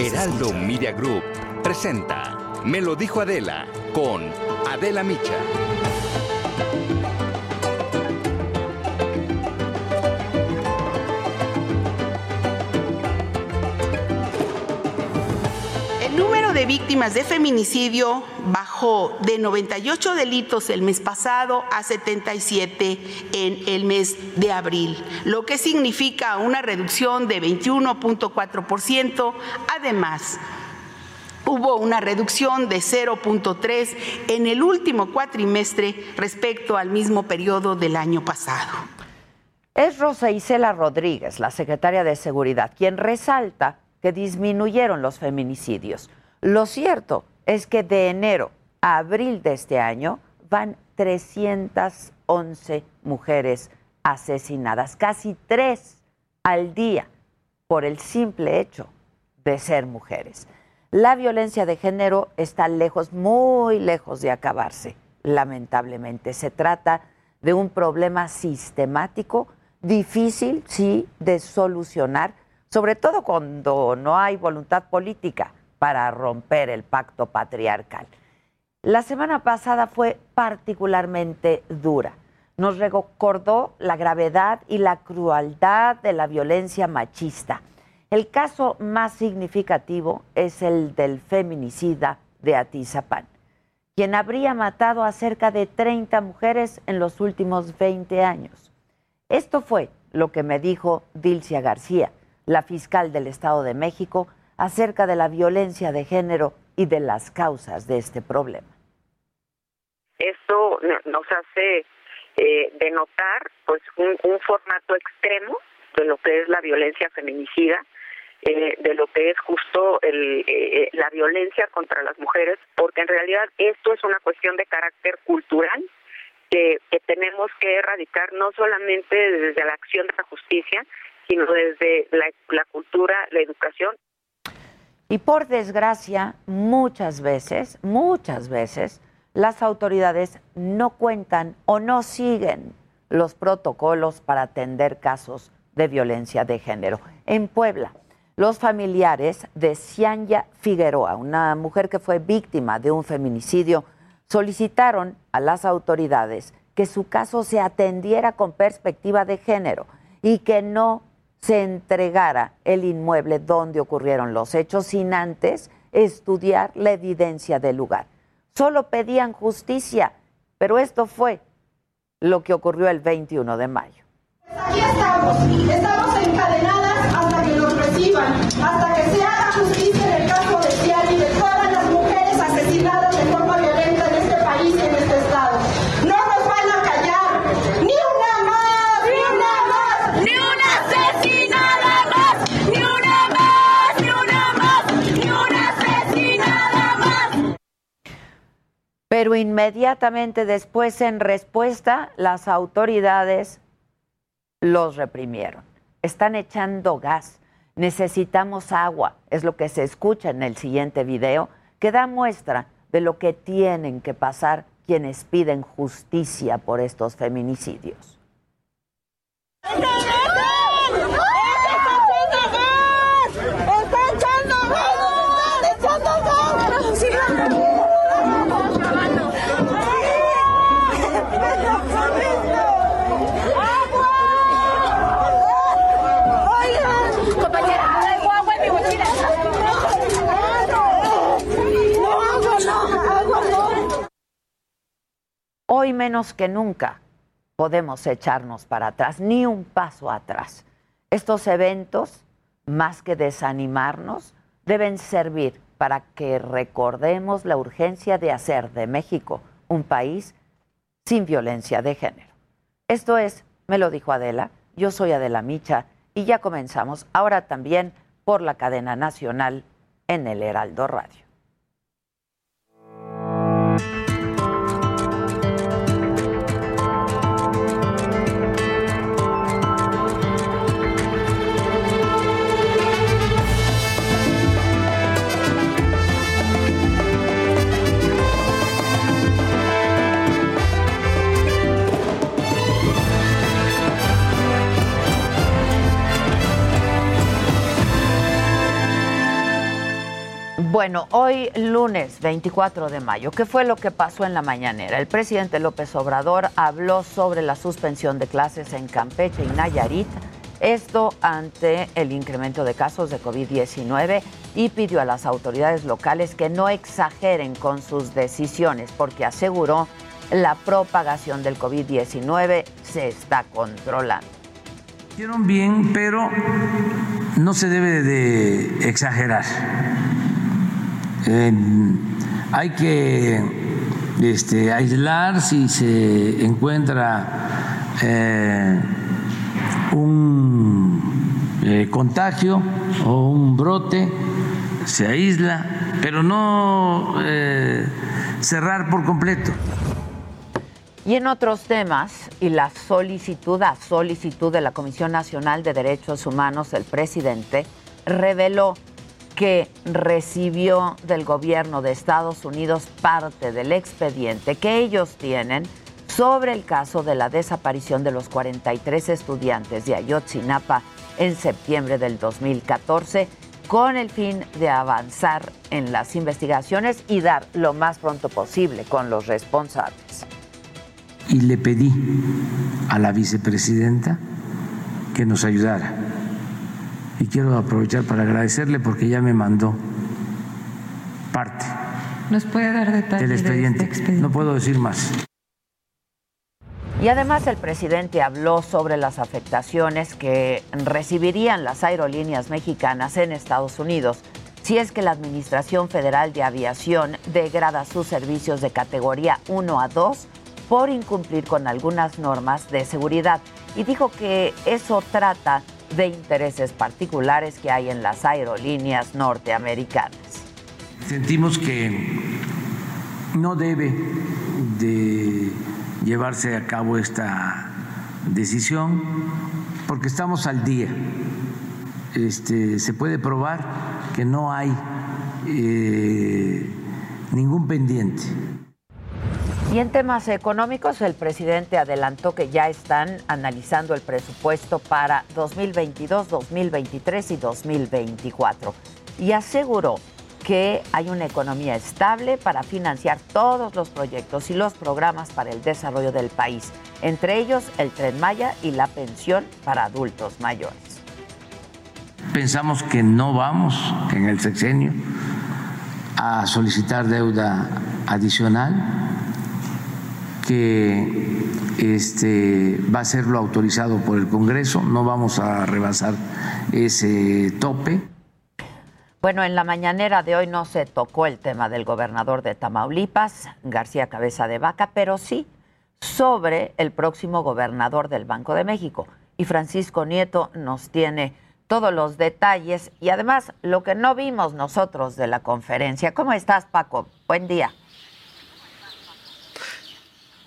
Heraldo Media Group presenta Me lo dijo Adela con Adela Micha. De víctimas de feminicidio bajó de 98 delitos el mes pasado a 77 en el mes de abril, lo que significa una reducción de 21.4%. Además, Hubo una reducción de 0.3 en el último cuatrimestre respecto al mismo periodo del año pasado. Es Rosa Isela Rodríguez, la secretaria de Seguridad, quien resalta que disminuyeron los feminicidios. Lo cierto es que de enero a abril de este año van 311 mujeres asesinadas, casi tres al día, por el simple hecho de ser mujeres. La violencia de género está lejos, muy lejos de acabarse, lamentablemente. Se trata de un problema sistemático, difícil, sí, de solucionar, sobre todo cuando no hay voluntad política para romper el pacto patriarcal. La semana pasada fue particularmente dura. Nos recordó la gravedad y la crueldad de la violencia machista. El caso más significativo es el del feminicida de Atizapán, quien habría matado a cerca de 30 mujeres en los últimos 20 años. Esto fue lo que me dijo Dilcia García, la fiscal del Estado de México, acerca de la violencia de género y de las causas de este problema. Esto nos hace eh, denotar pues un, formato extremo de lo que es la violencia feminicida, eh, de lo que es justo el, eh, la violencia contra las mujeres, porque en realidad esto es una cuestión de carácter cultural que, que tenemos que erradicar no solamente desde la acción de la justicia, sino desde la, la cultura, la educación. Y por desgracia, muchas veces, muchas veces, las autoridades no cuentan o no siguen los protocolos para atender casos de violencia de género. En Puebla, los familiares de Cianya Figueroa, una mujer que fue víctima de un feminicidio, solicitaron a las autoridades que su caso se atendiera con perspectiva de género y que no se entregara el inmueble donde ocurrieron los hechos sin antes estudiar la evidencia del lugar. Solo pedían justicia, pero esto fue lo que ocurrió el 21 de mayo. Aquí estamos, estamos encadenadas hasta que nos reciban, hasta que se haga justicia Pero inmediatamente después, en respuesta, las autoridades los reprimieron. Están echando gas. Necesitamos agua. Es lo que se escucha en el siguiente video, que da muestra de lo que tienen que pasar quienes piden justicia por estos feminicidios. Hoy menos que nunca podemos echarnos para atrás, ni un paso atrás. Estos eventos, más que desanimarnos, deben servir para que recordemos la urgencia de hacer de México un país sin violencia de género. Esto es, me lo dijo Adela, yo soy Adela Micha y ya comenzamos ahora también por la cadena nacional en el Heraldo Radio. Bueno, hoy lunes 24 de mayo, ¿qué fue lo que pasó en la mañanera? El presidente López Obrador habló sobre la suspensión de clases en Campeche y Nayarit, esto ante el incremento de casos de COVID-19 y pidió a las autoridades locales que no exageren con sus decisiones porque aseguró la propagación del COVID-19 se está controlando. Hicieron bien, pero no se debe de exagerar eh, hay que este, aislar si se encuentra eh, un eh, contagio o un brote, se aísla, pero no cerrar por completo. Y en otros temas, y la solicitud a solicitud de la Comisión Nacional de Derechos Humanos, el presidente reveló que recibió del gobierno de Estados Unidos parte del expediente que ellos tienen sobre el caso de la desaparición de los 43 estudiantes de Ayotzinapa en septiembre del 2014 con el fin de avanzar en las investigaciones y dar lo más pronto posible con los responsables. Y le pedí a la vicepresidenta que nos ayudara y quiero aprovechar para agradecerle porque ya me mandó parte. ¿Nos puede dar detalles del expediente? Este expediente? No puedo decir más. Y además el presidente habló sobre las afectaciones que recibirían las aerolíneas mexicanas en Estados Unidos si es que la Administración Federal de Aviación degrada sus servicios de categoría 1 a 2 por incumplir con algunas normas de seguridad. Y dijo que eso trata de intereses particulares que hay en las aerolíneas norteamericanas. Sentimos que no debe de llevarse a cabo esta decisión porque estamos al día. Este, se puede probar que no hay eh, ningún pendiente. Y en temas económicos, el presidente adelantó que ya están analizando el presupuesto para 2022, 2023 y 2024. Y aseguró que hay una economía estable para financiar todos los proyectos y los programas para el desarrollo del país, entre ellos el tren Maya y la pensión para adultos mayores. Pensamos que no vamos en el sexenio a solicitar deuda adicional que este, va a ser lo autorizado por el Congreso, no vamos a rebasar ese tope. Bueno, en la mañanera de hoy no se tocó el tema del gobernador de Tamaulipas, García Cabeza de Vaca, pero sí sobre el próximo gobernador del Banco de México. Y Francisco Nieto nos tiene todos los detalles y además lo que no vimos nosotros de la conferencia. ¿Cómo estás, Paco? Buen día.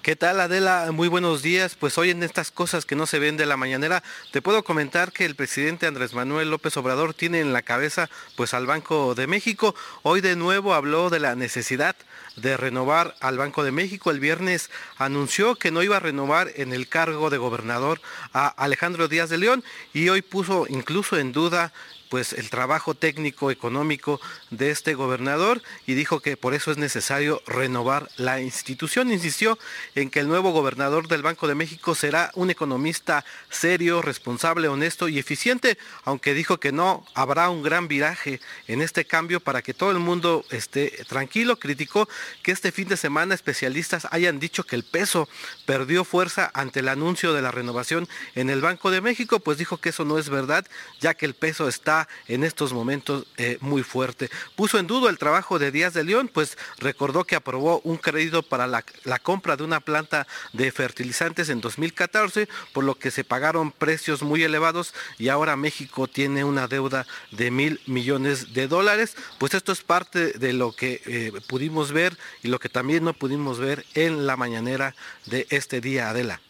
¿Qué tal Adela? Muy buenos días. Pues hoy en estas cosas que no se ven de la mañanera, te puedo comentar que el presidente Andrés Manuel López Obrador tiene en la cabeza pues al Banco de México. Hoy de nuevo habló de la necesidad de renovar al Banco de México. El viernes anunció que no iba a renovar en el cargo de gobernador a Alejandro Díaz de León y hoy puso incluso en duda pues el trabajo técnico económico de este gobernador y dijo que por eso es necesario renovar la institución. Insistió en que el nuevo gobernador del Banco de México será un economista serio, responsable, honesto y eficiente, aunque dijo que no habrá un gran viraje en este cambio para que todo el mundo esté tranquilo. Criticó que este fin de semana especialistas hayan dicho que el peso perdió fuerza ante el anuncio de la renovación en el Banco de México, pues dijo que eso no es verdad, ya que el peso está en estos momentos eh, muy fuerte. Puso en duda el trabajo de Díaz de León, pues recordó que aprobó un crédito para la, la compra de una planta de fertilizantes en 2014, por lo que se pagaron precios muy elevados y ahora México tiene una deuda de mil millones de dólares. Pues esto es parte de lo que eh, pudimos ver y lo que también no pudimos ver en la mañanera de este día, Adela.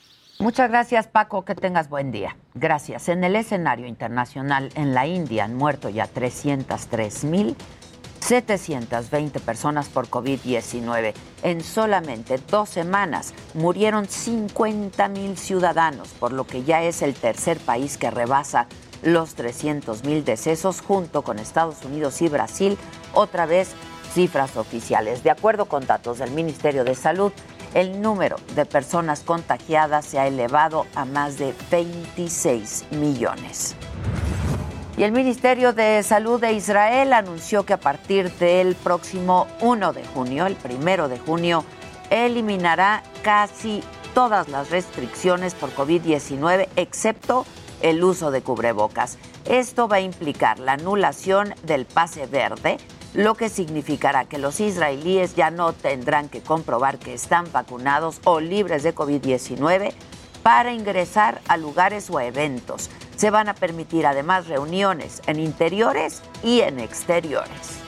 Muchas gracias, Paco. Que tengas buen día. Gracias. En el escenario internacional, en la India han muerto ya 303.720 personas por COVID-19. En solamente dos semanas murieron 50.000 ciudadanos, por lo que ya es el tercer país que rebasa los 300.000 decesos junto con Estados Unidos y Brasil, otra vez cifras oficiales. De acuerdo con datos del Ministerio de Salud, el número de personas contagiadas se ha elevado a más de 26 millones. Y el Ministerio de Salud de Israel anunció que a partir del próximo 1 de junio, el primero de junio, eliminará casi todas las restricciones por COVID-19, excepto el uso de cubrebocas. Esto va a implicar la anulación del pase verde, lo que significará que los israelíes ya no tendrán que comprobar que están vacunados o libres de COVID-19 para ingresar a lugares o eventos. Se van a permitir además reuniones en interiores y en exteriores.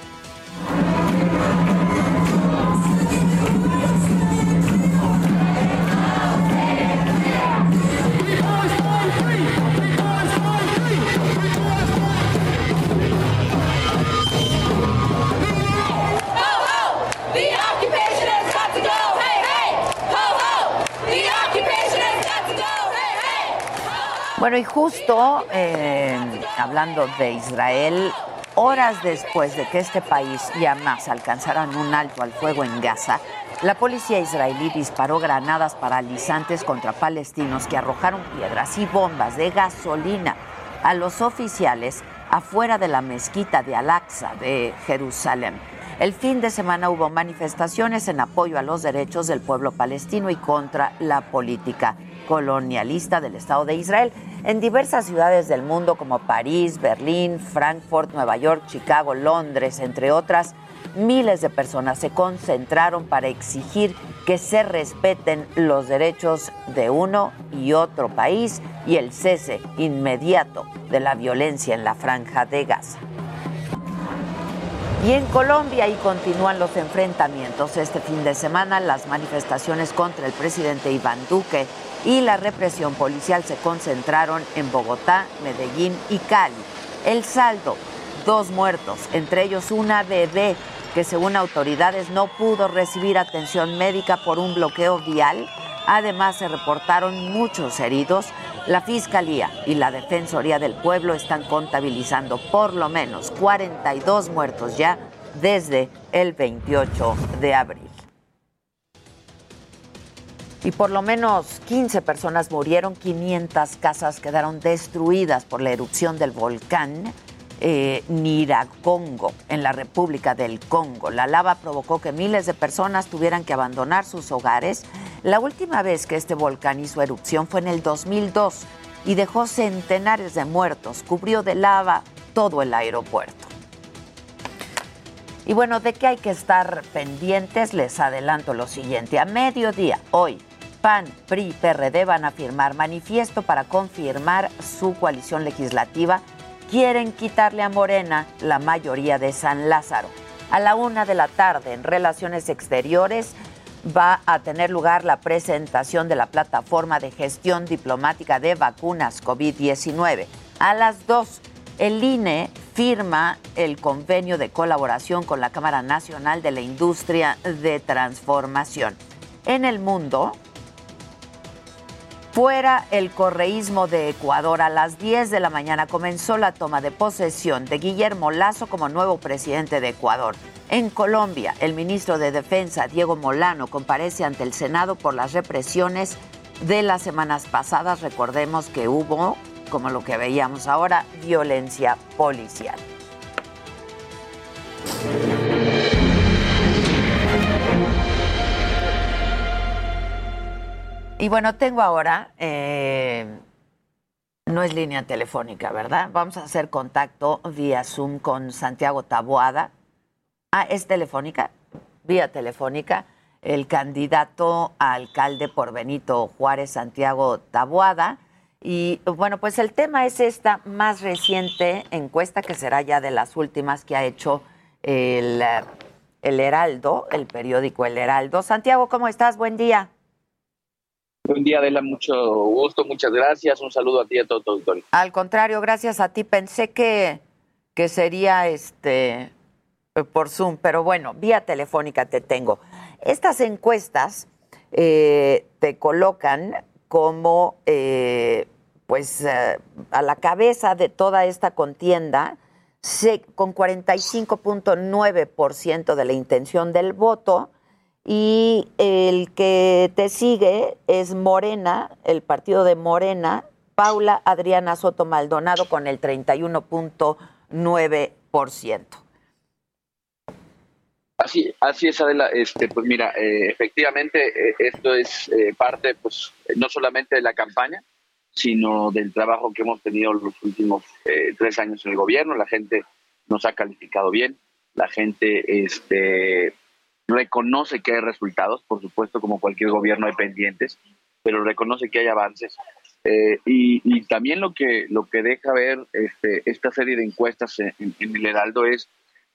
Bueno, y justo eh, hablando de Israel, horas después de que este país y Hamas alcanzaran un alto al fuego en Gaza, la policía israelí disparó granadas paralizantes contra palestinos que arrojaron piedras y bombas de gasolina a los oficiales afuera de la mezquita de Al-Aqsa de Jerusalén. El fin de semana hubo manifestaciones en apoyo a los derechos del pueblo palestino y contra la política colonialista del Estado de Israel en diversas ciudades del mundo como París, Berlín, Frankfurt, Nueva York, Chicago, Londres, entre otras. Miles de personas se concentraron para exigir que se respeten los derechos de uno y otro país y el cese inmediato de la violencia en la franja de Gaza. Y en Colombia y continúan los enfrentamientos. Este fin de semana las manifestaciones contra el presidente Iván Duque y la represión policial se concentraron en Bogotá, Medellín y Cali. El saldo, dos muertos, entre ellos una bebé que según autoridades no pudo recibir atención médica por un bloqueo vial. Además se reportaron muchos heridos. La Fiscalía y la Defensoría del Pueblo están contabilizando por lo menos 42 muertos ya desde el 28 de abril. Y por lo menos 15 personas murieron, 500 casas quedaron destruidas por la erupción del volcán eh, Niragongo en la República del Congo. La lava provocó que miles de personas tuvieran que abandonar sus hogares. La última vez que este volcán hizo erupción fue en el 2002 y dejó centenares de muertos, cubrió de lava todo el aeropuerto. Y bueno, ¿de qué hay que estar pendientes? Les adelanto lo siguiente. A mediodía, hoy, PAN, PRI y PRD van a firmar manifiesto para confirmar su coalición legislativa. Quieren quitarle a Morena la mayoría de San Lázaro. A la una de la tarde, en Relaciones Exteriores, va a tener lugar la presentación de la plataforma de gestión diplomática de vacunas COVID-19. A las dos, el INE firma el convenio de colaboración con la Cámara Nacional de la Industria de Transformación. En el mundo, Fuera el correísmo de Ecuador, a las 10 de la mañana comenzó la toma de posesión de Guillermo Lazo como nuevo presidente de Ecuador. En Colombia, el ministro de Defensa, Diego Molano, comparece ante el Senado por las represiones de las semanas pasadas. Recordemos que hubo, como lo que veíamos ahora, violencia policial. Y bueno, tengo ahora eh, No es línea telefónica, ¿verdad? Vamos a hacer contacto vía Zoom con Santiago Taboada. Ah, es telefónica, vía telefónica, el candidato a alcalde por Benito Juárez, Santiago Taboada. Y bueno, pues el tema es esta más reciente encuesta, que será ya de las últimas que ha hecho el, el Heraldo, el periódico El Heraldo. Santiago, ¿cómo estás? Buen día. Buen día, Adela, mucho gusto, muchas gracias. Un saludo a ti y a todo tu auditorio. Al contrario, gracias a ti. Pensé que, que sería este por Zoom, pero bueno, vía telefónica te tengo. Estas encuestas eh, te colocan como eh, pues eh, a la cabeza de toda esta contienda con 45.9% de la intención del voto y el que te sigue es Morena, el partido de Morena, Paula Adriana Soto Maldonado con el 31.9%. Así, así es, Adela. Este, pues mira, eh, efectivamente eh, esto es eh, parte, pues no solamente de la campaña, sino del trabajo que hemos tenido los últimos tres años en el gobierno. La gente nos ha calificado bien, la gente este, reconoce que hay resultados, por supuesto, como cualquier gobierno hay pendientes, pero reconoce que hay avances. Eh, y, también lo que, lo que deja ver este, esta serie de encuestas en, el Heraldo es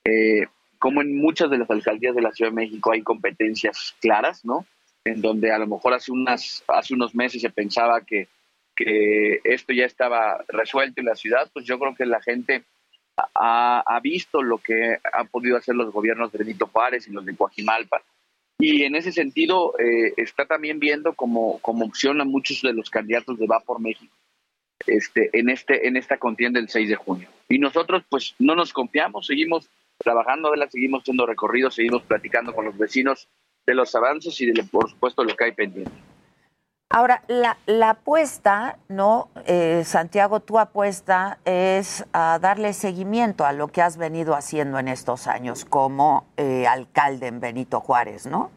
eh, cómo en muchas de las alcaldías de la Ciudad de México hay competencias claras, ¿no? En donde a lo mejor hace, unas, hace unos meses se pensaba que, que esto ya estaba resuelto en la ciudad, pues yo creo que la gente ha, visto lo que han podido hacer los gobiernos de Benito Juárez y los de Coajimalpa. Y en ese sentido eh, está también viendo como, como opción a muchos de los candidatos de Va por México este, en, este, en esta contienda del 6 de junio. Y nosotros pues no nos confiamos, seguimos trabajando, seguimos haciendo recorridos, seguimos platicando con los vecinos de los avances y de, por supuesto lo que hay pendiente. Ahora, la, apuesta, ¿no? Eh, Santiago, tu apuesta es a darle seguimiento a lo que has venido haciendo en estos años como eh, alcalde en Benito Juárez, ¿no?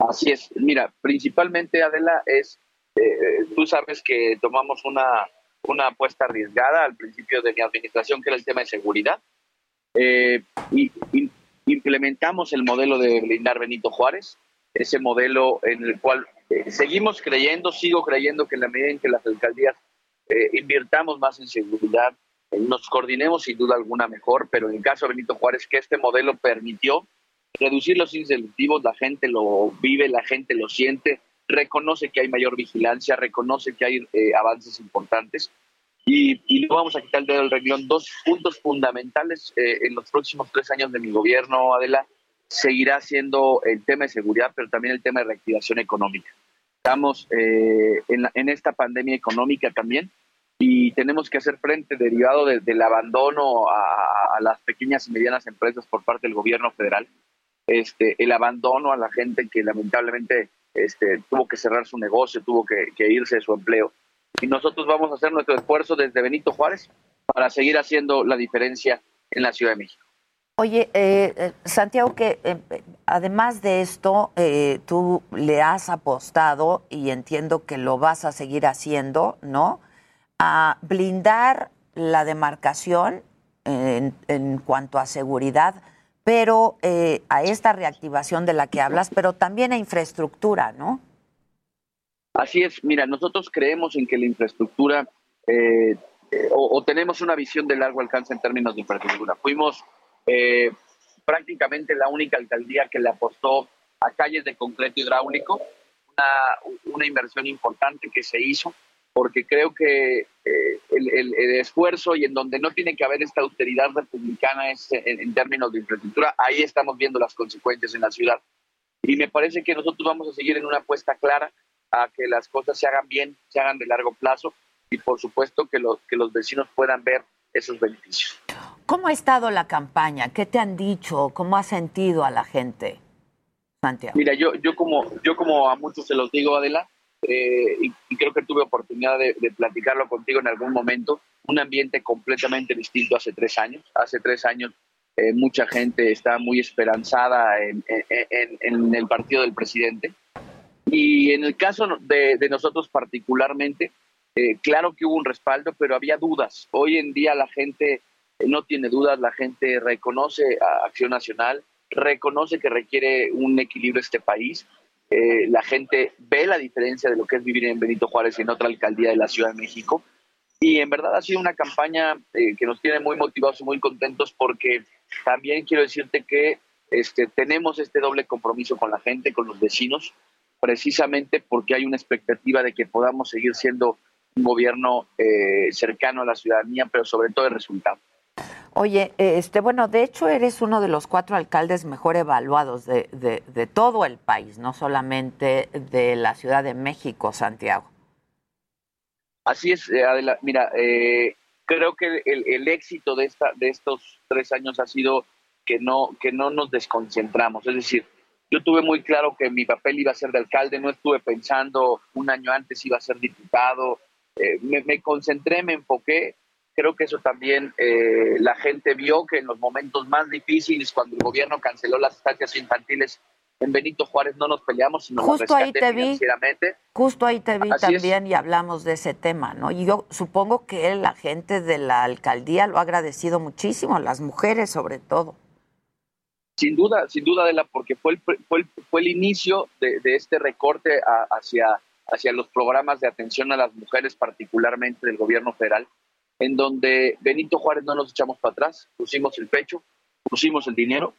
Así es. Mira, principalmente, Adela, es, eh, tú sabes que tomamos una, una apuesta arriesgada al principio de mi administración, que era el tema de seguridad, y implementamos el modelo de blindar Benito Juárez, ese modelo en el cual eh, seguimos creyendo, sigo creyendo que en la medida en que las alcaldías eh, invirtamos más en seguridad, eh, nos coordinemos sin duda alguna mejor, pero en el caso de Benito Juárez, que este modelo permitió reducir los índices la gente lo vive, la gente lo siente, reconoce que hay mayor vigilancia, reconoce que hay avances importantes. Y, y, no vamos a quitar el dedo del renglón. Dos puntos fundamentales en los próximos tres años de mi gobierno, Adela, seguirá siendo el tema de seguridad, pero también el tema de reactivación económica. Estamos eh, en, esta pandemia económica también y tenemos que hacer frente derivado del abandono a, las pequeñas y medianas empresas por parte del gobierno federal, este, el abandono a la gente que lamentablemente este, tuvo que cerrar su negocio, tuvo que, que irse de su empleo. Y nosotros vamos a hacer nuestro esfuerzo desde Benito Juárez para seguir haciendo la diferencia en la Ciudad de México. Oye, eh, eh, Santiago, que eh, además de esto, tú le has apostado, y entiendo que lo vas a seguir haciendo, ¿no? A blindar la demarcación en, cuanto a seguridad, pero a esta reactivación de la que hablas, pero también a infraestructura, ¿no? Así es, mira, nosotros creemos en que la infraestructura, o tenemos una visión de largo alcance en términos de infraestructura. Fuimos eh, prácticamente la única alcaldía que le apostó a calles de concreto hidráulico, una, inversión importante que se hizo, porque creo que eh, el, esfuerzo y en donde no tiene que haber esta austeridad republicana es en, términos de infraestructura, ahí estamos viendo las consecuencias en la ciudad. Y me parece que nosotros vamos a seguir en una apuesta clara a que las cosas se hagan bien, se hagan de largo plazo y por supuesto que los, que los vecinos puedan ver esos beneficios. ¿Cómo ha estado la campaña? ¿Qué te han dicho? ¿Cómo ha sentido a la gente, Santiago? Mira, yo, yo, como, yo como a muchos se los digo, Adela, eh, y, creo que tuve oportunidad de, platicarlo contigo en algún momento, un ambiente completamente distinto hace tres años. Hace tres años eh, mucha gente está muy esperanzada en, el partido del presidente. Y en el caso de, nosotros particularmente, Eh, claro que hubo un respaldo, pero había dudas. Hoy en día la gente no tiene dudas, la gente reconoce a Acción Nacional, reconoce que requiere un equilibrio este país. Eh, la gente ve la diferencia de lo que es vivir en Benito Juárez y en otra alcaldía de la Ciudad de México. Y en verdad ha sido una campaña eh, que nos tiene muy motivados y muy contentos porque también quiero decirte que este, tenemos este doble compromiso con la gente, con los vecinos, precisamente porque hay una expectativa de que podamos seguir siendo un gobierno eh, cercano a la ciudadanía, pero sobre todo el resultado. Oye, este, bueno, de hecho eres uno de los cuatro alcaldes mejor evaluados de, de, todo el país, no solamente de la Ciudad de México, Santiago. Así es, eh, Adela. Mira, eh, creo que el, el, éxito de, esta, de estos tres años ha sido que no, que no nos desconcentramos. Es decir, yo tuve muy claro que mi papel iba a ser de alcalde, no estuve pensando un año antes iba a ser diputado. Eh, me, me concentré, me enfoqué creo que eso también eh, la gente vio que en los momentos más difíciles, cuando el gobierno canceló las estancias infantiles en Benito Juárez, no nos peleamos, sino justo ahí te vi, justo ahí te vi también y hablamos de ese tema, ¿no? Y yo supongo que la gente de la alcaldía lo ha agradecido muchísimo, las mujeres sobre todo. Sin duda, sin duda, Adela, porque fue el, fue el, fue el inicio de, este recorte hacia, hacia los programas de atención a las mujeres, particularmente del gobierno federal en donde Benito Juárez no nos echamos para atrás, pusimos el pecho, pusimos el dinero.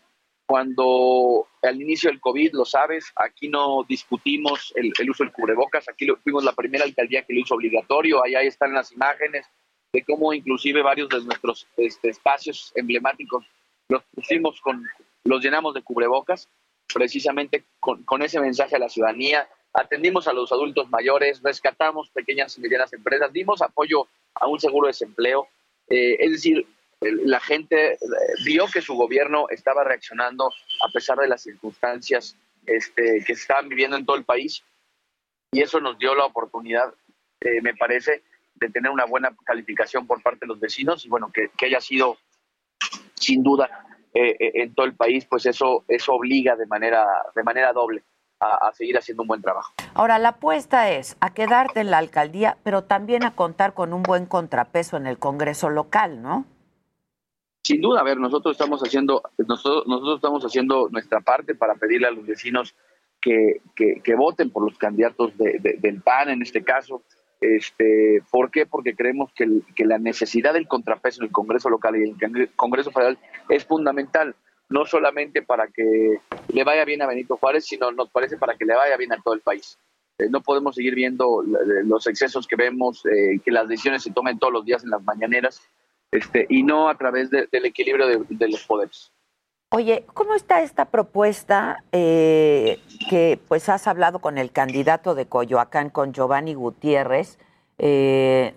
Cuando al inicio del COVID, lo sabes, aquí no discutimos el, uso del cubrebocas, aquí fuimos la primera alcaldía que lo hizo obligatorio, allá están las imágenes de cómo inclusive varios de nuestros este, espacios emblemáticos los pusimos con, los llenamos de cubrebocas, precisamente con, con ese mensaje a la ciudadanía, atendimos a los adultos mayores, rescatamos pequeñas y medianas empresas, dimos apoyo a un seguro de desempleo. Eh, es decir, la gente eh, vio que su gobierno estaba reaccionando a pesar de las circunstancias este, que estaban viviendo en todo el país y eso nos dio la oportunidad, eh, me parece, de tener una buena calificación por parte de los vecinos y bueno, que, haya sido sin duda en todo el país, pues eso, eso obliga de manera, de manera doble a, seguir haciendo un buen trabajo. Ahora, la apuesta es a quedarte en la alcaldía, pero también a contar con un buen contrapeso en el Congreso local, ¿no? Sin duda, a ver, nosotros estamos haciendo, nosotros, nosotros estamos haciendo nuestra parte para pedirle a los vecinos que, que, voten por los candidatos del PAN en este caso. Este, ¿Por qué? Porque creemos que, que la necesidad del contrapeso en el Congreso local y en el Congreso federal es fundamental no solamente para que le vaya bien a Benito Juárez, sino nos parece para que le vaya bien a todo el país. Eh, no podemos seguir viendo los excesos que vemos, eh, que las decisiones se tomen todos los días en las mañaneras, este, y no a través del equilibrio de, los poderes. Oye, ¿cómo está esta propuesta eh, que pues has hablado con el candidato de Coyoacán, con Giovanni Gutiérrez, de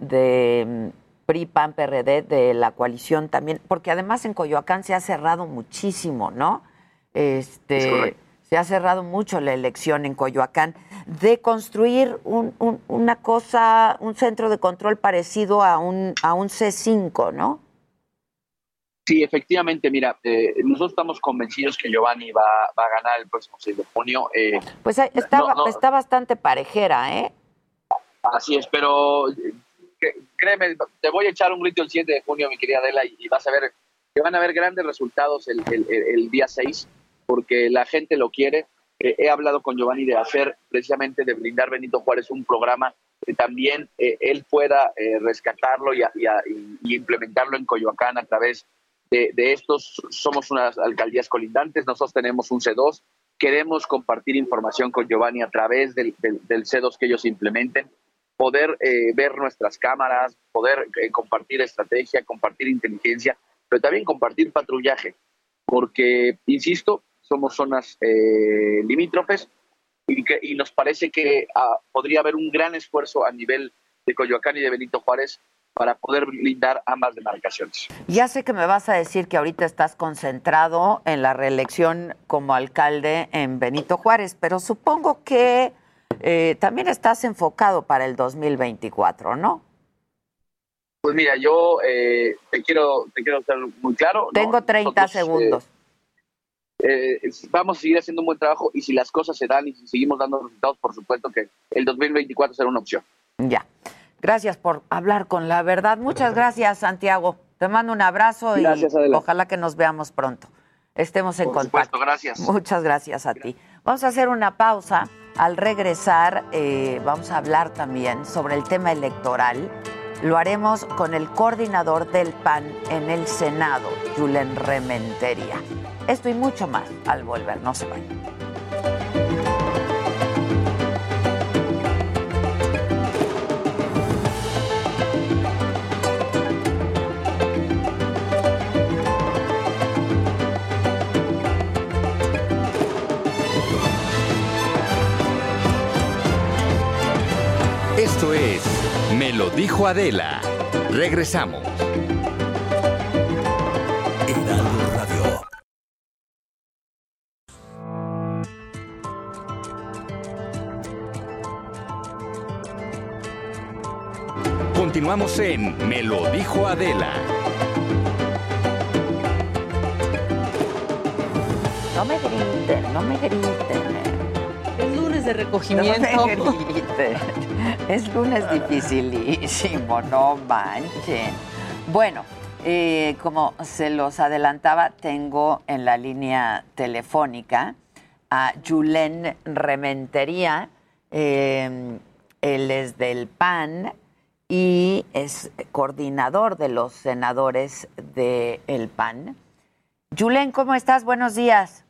PRI, PAN, PRD de la coalición también, porque además en Coyoacán se ha cerrado muchísimo, ¿no? Este, se ha cerrado mucho la elección en Coyoacán, de construir un, una cosa, un centro de control parecido a un, a un C5, ¿no? Sí, efectivamente, mira, eh, nosotros estamos convencidos que Giovanni va, va, a ganar el próximo 6 de junio. Eh, pues está, está bastante parejera, ¿eh? Así es, pero créeme, te voy a echar un grito el 7 de junio, mi querida Adela, y, vas a ver que van a haber grandes resultados el, el, día 6, porque la gente lo quiere. Eh, he hablado con Giovanni de hacer precisamente de brindar Benito Juárez un programa que también eh, él pueda eh, rescatarlo y, y, implementarlo en Coyoacán a través de, de, estos. Somos unas alcaldías colindantes, nosotros tenemos un C2, queremos compartir información con Giovanni a través del, del C2 que ellos implementen poder eh, ver nuestras cámaras, poder eh, compartir estrategia, compartir inteligencia, pero también compartir patrullaje, porque, insisto, somos zonas eh, limítrofes y, que, y nos parece que ah, podría haber un gran esfuerzo a nivel de Coyoacán y de Benito Juárez para poder blindar ambas demarcaciones. Ya sé que me vas a decir que ahorita estás concentrado en la reelección como alcalde en Benito Juárez, pero supongo que eh, también estás enfocado para el 2024, ¿no? Pues mira, yo eh, te quiero te quiero ser muy claro. Tengo 30 segundos. Eh, vamos a seguir haciendo un buen trabajo y si las cosas se dan y si seguimos dando resultados, por supuesto que el 2024 será una opción. Ya. Gracias por hablar con la verdad. Muchas gracias, Santiago. Te mando un abrazo y ojalá que nos veamos pronto. Estemos en por contacto. Supuesto, gracias. Muchas gracias a ti. Vamos a hacer una pausa. Al regresar, eh, vamos a hablar también sobre el tema electoral. Lo haremos con el coordinador del PAN en el Senado, Julen Rementería. Esto y mucho más al volver. No se vayan. Dijo Adela. Regresamos. Heraldo Radio. Continuamos en Me lo dijo Adela. No me griten, no me griten. Es lunes de recogimiento. No me griten. Es lunes dificilísimo, no manchen. Bueno, eh, como se los adelantaba, tengo en la línea telefónica a Julen Rementería. eh, él es del PAN y es coordinador de los senadores del PAN. Julen, ¿cómo estás? Buenos días.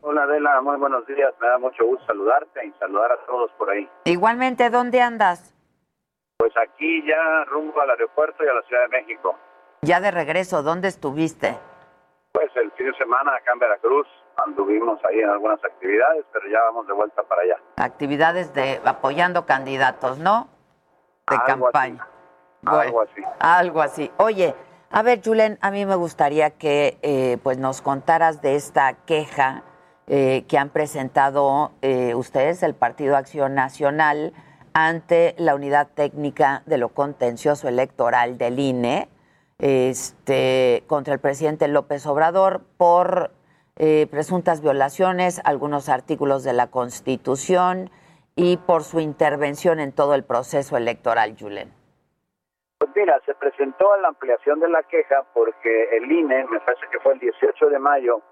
Hola Adela, muy buenos días. Me da mucho gusto saludarte y saludar a todos por ahí. Igualmente, ¿dónde andas? Pues aquí ya rumbo al aeropuerto y a la Ciudad de México. Ya de regreso, ¿dónde estuviste? Pues el fin de semana acá en Veracruz anduvimos ahí en algunas actividades, pero ya vamos de vuelta para allá. Actividades de apoyando candidatos, ¿no? De Algo campaña. Algo así. Algo así. Oye, a ver, Julen, a mí me gustaría que eh, pues nos contaras de esta queja eh, que han presentado eh, ustedes, el Partido Acción Nacional, ante la Unidad Técnica de lo Contencioso Electoral del INE, este, contra el presidente López Obrador por eh, presuntas violaciones, algunos artículos de la Constitución y por su intervención en todo el proceso electoral, Julen. Pues mira, se presentó la ampliación de la queja porque el INE, me parece que fue el 18 de mayo,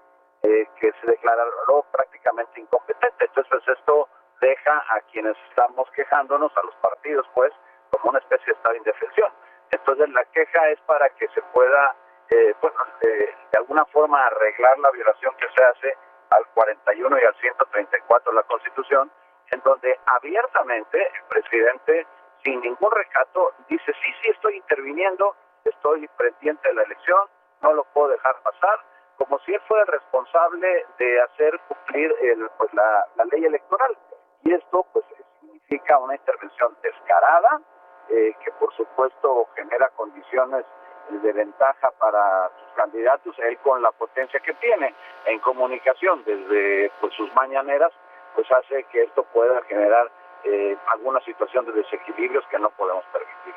eh, que se declaró prácticamente incompetente. Entonces, pues esto deja a quienes estamos quejándonos, a los partidos, pues, como una especie de estado de indefensión. Entonces, la queja es para que se pueda, eh, bueno, eh, de alguna forma arreglar la violación que se hace al 41 y al 134 de la Constitución, en donde abiertamente el presidente, sin ningún recato, dice, sí, sí, estoy interviniendo, estoy pendiente de la elección, no lo puedo dejar pasar, como si él fuera el responsable de hacer cumplir el, pues, la, ley electoral. Y esto pues significa una intervención descarada, eh, que por supuesto genera condiciones de ventaja para sus candidatos, él con la potencia que tiene en comunicación desde pues, sus mañaneras, pues hace que esto pueda generar eh, alguna situación de desequilibrios que no podemos permitir.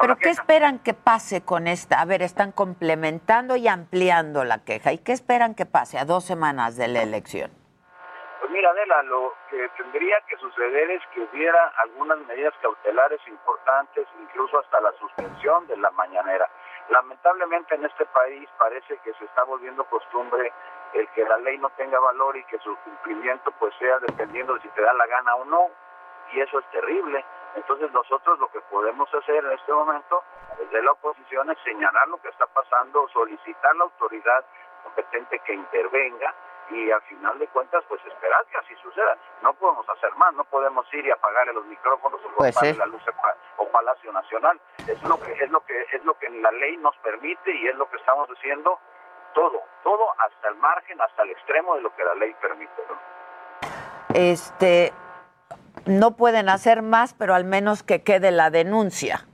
¿Pero qué esperan que pase con esta? A ver, están complementando y ampliando la queja. ¿Y qué esperan que pase a dos semanas de la elección? Pues mira, Adela, lo que tendría que suceder es que hubiera algunas medidas cautelares importantes, incluso hasta la suspensión de la mañanera. Lamentablemente en este país parece que se está volviendo costumbre el que la ley no tenga valor y que su cumplimiento pues sea dependiendo de si te da la gana o no, y eso es terrible. Entonces nosotros lo que podemos hacer en este momento desde la oposición es señalar lo que está pasando, solicitar a la autoridad competente que intervenga y al final de cuentas pues esperar que así suceda. No podemos hacer más, no podemos ir y apagarle los micrófonos o Pues sí. la luz o Palacio Nacional. Es lo que es lo que es lo que la ley nos permite y es lo que estamos haciendo todo, todo hasta el margen, hasta el extremo de lo que la ley permite. ¿no? Este, no pueden hacer más, pero al menos que quede la denuncia.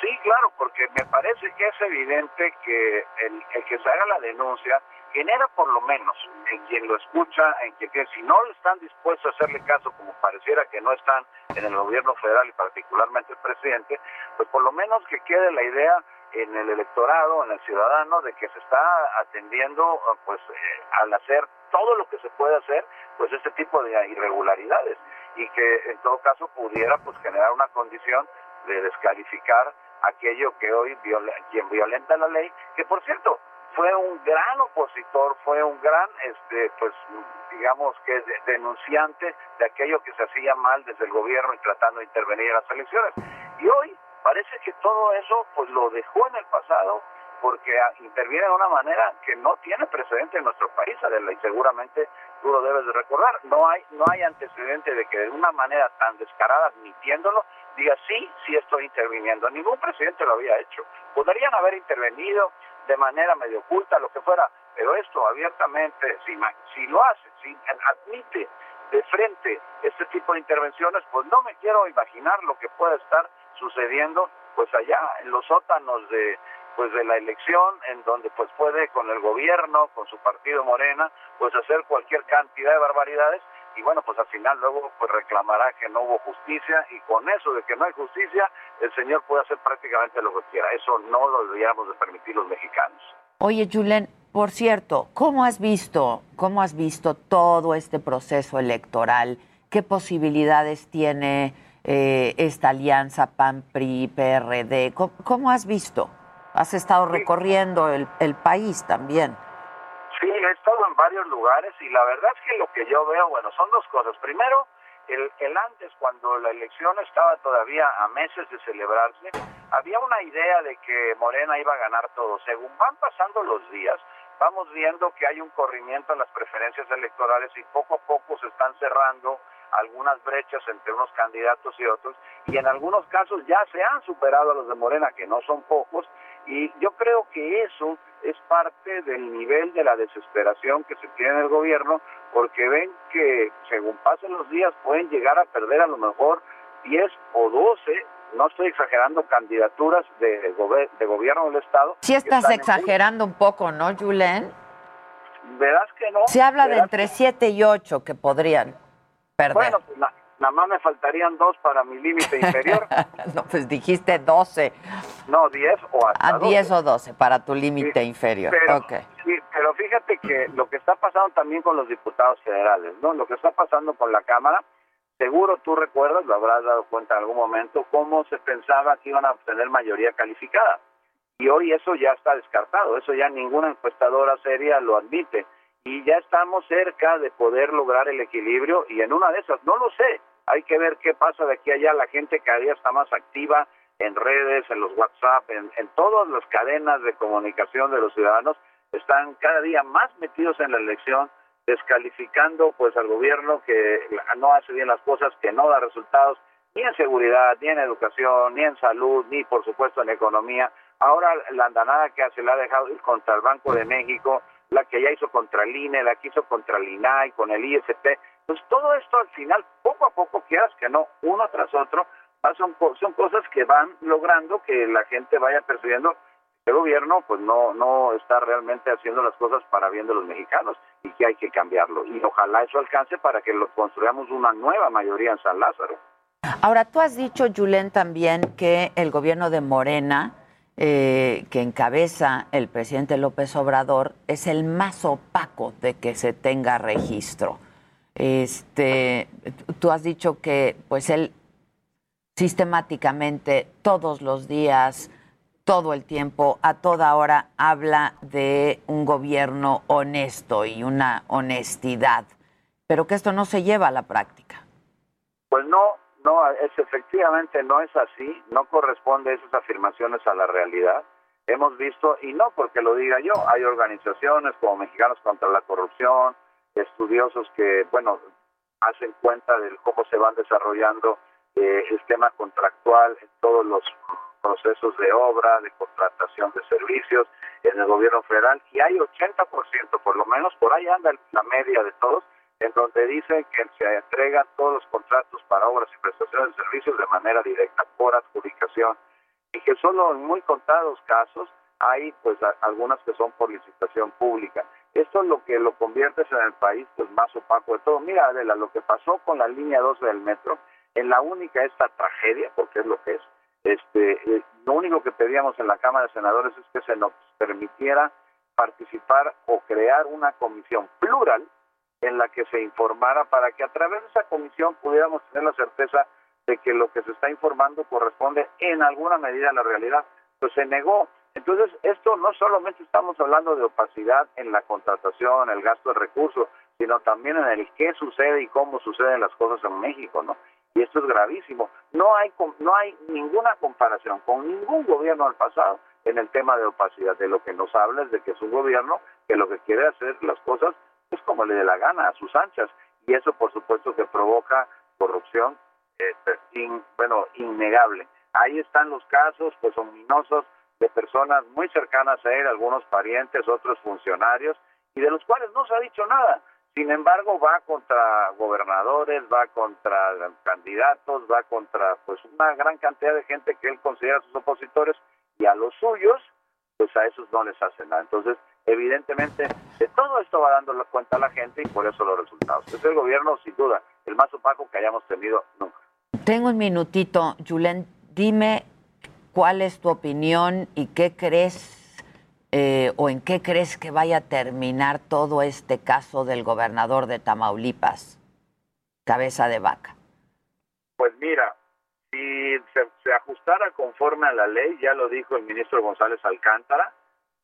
Sí, claro, porque me parece que es evidente que el, que se haga la denuncia genera por lo menos en quien lo escucha, en quien si no están dispuestos a hacerle caso, como pareciera que no están en el gobierno federal y particularmente el presidente, pues por lo menos que quede la idea en el electorado, en el ciudadano, de que se está atendiendo, pues eh, al hacer todo lo que se puede hacer, pues este tipo de irregularidades. Y que en todo caso pudiera pues generar una condición de descalificar aquello que hoy quien violenta la ley, que por cierto fue un gran opositor, fue un gran, este, pues digamos que denunciante de aquello que se hacía mal desde el gobierno y tratando de intervenir en las elecciones. Y hoy parece que todo eso pues lo dejó en el pasado porque interviene de una manera que no tiene precedente en nuestro país, Adela, y seguramente tú debes de recordar. No hay, no hay antecedente de que de una manera tan descarada, admitiéndolo, diga sí, sí estoy interviniendo. Ningún presidente lo había hecho. Podrían haber intervenido de manera medio oculta, lo que fuera, pero esto abiertamente, si, si lo hace, si admite de frente este tipo de intervenciones, pues no me quiero imaginar lo que pueda estar sucediendo pues allá en los sótanos de pues de la elección en donde pues puede con el gobierno, con su partido Morena, pues hacer cualquier cantidad de barbaridades y bueno, pues al final luego pues reclamará que no hubo justicia y con eso de que no hay justicia, el señor puede hacer prácticamente lo que quiera. Eso no lo deberíamos de permitir los mexicanos. Oye, Julen, por cierto, ¿cómo has visto, cómo has visto todo este proceso electoral? ¿Qué posibilidades tiene eh, esta alianza PAN-PRI-PRD? ¿Cómo, has visto? Has estado recorriendo el, el país también. Sí, he estado en varios lugares y la verdad es que lo que yo veo, bueno, son dos cosas. Primero, el, el, antes, cuando la elección estaba todavía a meses de celebrarse, había una idea de que Morena iba a ganar todo. Según van pasando los días, vamos viendo que hay un corrimiento en las preferencias electorales y poco a poco se están cerrando algunas brechas entre unos candidatos y otros, y en algunos casos ya se han superado a los de Morena, que no son pocos, y yo creo que eso es parte del nivel de la desesperación que se tiene en el gobierno, porque ven que según pasen los días pueden llegar a perder a lo mejor 10 o 12 no estoy exagerando, candidaturas de, de gobierno del Estado. Sí estás exagerando un poco, ¿no, Julen? Verás que no. Se habla de entre 7 y 8 que podrían. Bueno, pues nada más me faltarían dos para mi límite inferior. no, pues dijiste 12. No, 10 o hasta A 10 o 12 para tu límite inferior. Pero, okay. sí, pero fíjate que lo que está pasando también con los diputados federales, ¿no? Lo que está pasando con la Cámara, seguro tú recuerdas, lo habrás dado cuenta en algún momento, cómo se pensaba que iban a obtener mayoría calificada. Y hoy eso ya está descartado, eso ya ninguna encuestadora seria lo admite y ya estamos cerca de poder lograr el equilibrio y en una de esas, no lo sé, hay que ver qué pasa de aquí a allá, la gente cada día está más activa en redes, en los WhatsApp, en, todas las cadenas de comunicación de los ciudadanos, están cada día más metidos en la elección, descalificando pues al gobierno que no hace bien las cosas, que no da resultados ni en seguridad, ni en educación, ni en salud, ni por supuesto en economía. Ahora la andanada que se le ha dejado ir contra el Banco de México, la que ya hizo contra el INE, la que hizo contra el INAI, con el ISP. Pues todo esto al final, poco a poco, quieras que no, uno tras otro, son, son cosas que van logrando que la gente vaya percibiendo el gobierno pues no no está realmente haciendo las cosas para bien de los mexicanos y que hay que cambiarlo y ojalá eso alcance para que lo construyamos una nueva mayoría en San Lázaro. Ahora tú has dicho Julen también que el gobierno de Morena eh, que encabeza el presidente López Obrador es el más opaco de que se tenga registro. Este, tú has dicho que pues él sistemáticamente todos los días, todo el tiempo, a toda hora habla de un gobierno honesto y una honestidad, pero que esto no se lleva a la práctica. Pues no, no, es efectivamente no es así, no corresponde esas afirmaciones a la realidad. Hemos visto, y no porque lo diga yo, hay organizaciones como Mexicanos contra la Corrupción, estudiosos que, bueno, hacen cuenta de cómo se van desarrollando eh, el tema contractual en todos los procesos de obra, de contratación de servicios en el gobierno federal, y hay 80%, por lo menos por ahí anda la media de todos, en donde dice que se entregan todos los contratos para obras y prestaciones de servicios de manera directa por adjudicación y que solo en muy contados casos hay pues algunas que son por licitación pública. Esto es lo que lo convierte en el país pues más opaco de todo. Mira Adela, lo que pasó con la línea 12 del metro, en la única esta tragedia, porque es lo que es, este, eh, lo único que pedíamos en la Cámara de Senadores es que se nos permitiera participar o crear una comisión plural en la que se informara para que a través de esa comisión pudiéramos tener la certeza de que lo que se está informando corresponde en alguna medida a la realidad. Pues se negó. Entonces, esto no solamente estamos hablando de opacidad en la contratación, el gasto de recursos, sino también en el qué sucede y cómo suceden las cosas en México, ¿no? Y esto es gravísimo. No hay no hay ninguna comparación con ningún gobierno del pasado en el tema de opacidad. De lo que nos habla es de que es un gobierno que lo que quiere hacer las cosas como le dé la gana, a sus anchas. Y eso, por supuesto, que provoca corrupción, eh, bueno, innegable. Ahí están los casos, pues, ominosos de personas muy cercanas a él, algunos parientes, otros funcionarios, y de los cuales no se ha dicho nada. Sin embargo, va contra gobernadores, va contra candidatos, va contra pues una gran cantidad de gente que él considera sus opositores y a los suyos, pues a esos no les hace nada. Entonces, evidentemente, de todo esto va dando la cuenta a la gente y por eso los resultados. Es el gobierno, sin duda, el más opaco que hayamos tenido nunca. Tengo un minutito, Julen, dime cuál es tu opinión y qué crees eh, o en qué crees que vaya a terminar todo este caso del gobernador de Tamaulipas, cabeza de vaca. Pues mira, si se, se ajustara conforme a la ley, ya lo dijo el ministro González Alcántara,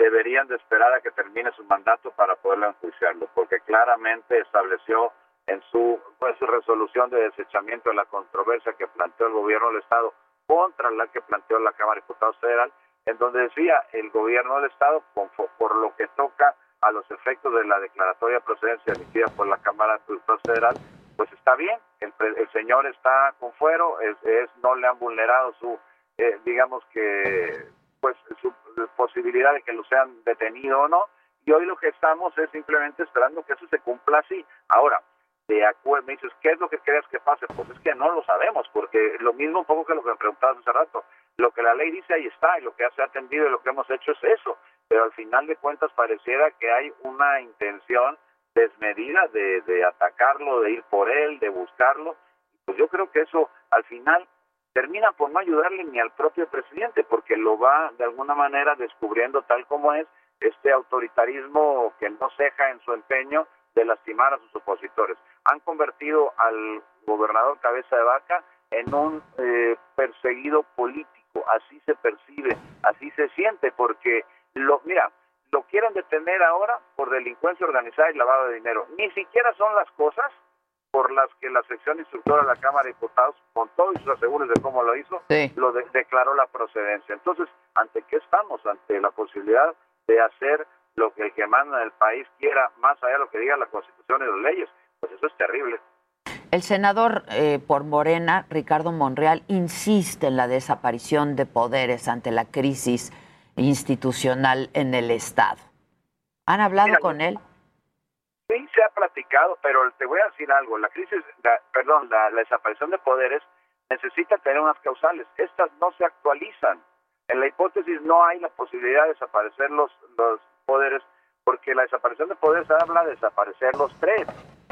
deberían de esperar a que termine su mandato para poderlo enjuiciarlo, porque claramente estableció en su, pues, su resolución de desechamiento de la controversia que planteó el gobierno del Estado contra la que planteó la Cámara de Diputados Federal, en donde decía el gobierno del Estado, por, lo que toca a los efectos de la declaratoria de procedencia emitida por la Cámara de Diputados Federal, pues está bien, el, señor está con fuero, es, no le han vulnerado su, eh, digamos que, pues su posibilidad de que lo sean detenido o no, y hoy lo que estamos es simplemente esperando que eso se cumpla así. Ahora, de acuerdo, me dices, ¿qué es lo que crees que pase? Pues es que no lo sabemos, porque lo mismo un poco que lo que me preguntabas hace rato, lo que la ley dice ahí está, y lo que se ha atendido y lo que hemos hecho es eso, pero al final de cuentas pareciera que hay una intención desmedida de, de atacarlo, de ir por él, de buscarlo, pues yo creo que eso al final termina por no ayudarle ni al propio presidente, porque lo va de alguna manera descubriendo tal como es este autoritarismo que no ceja en su empeño de lastimar a sus opositores. Han convertido al gobernador Cabeza de Vaca en un eh, perseguido político, así se percibe, así se siente, porque lo, mira, lo quieren detener ahora por delincuencia organizada y lavado de dinero. Ni siquiera son las cosas por las que la sección instructora de la Cámara de Diputados, con todos sus aseguros de cómo lo hizo, lo declaró la procedencia. Entonces, ¿ante qué estamos? Ante la posibilidad de hacer lo que el que manda en el país quiera, más allá de lo que diga la Constitución y las leyes. Pues eso es terrible. El senador eh, por Morena, Ricardo Monreal, insiste en la desaparición de poderes ante la crisis institucional en el Estado. ¿Han hablado con él? Sí, se ha platicado, pero te voy a decir algo. La crisis, perdón, la, desaparición de poderes necesita tener unas causales. Estas no se actualizan. En la hipótesis no hay la posibilidad de desaparecer los, los poderes, porque la desaparición de poderes habla de desaparecer los tres.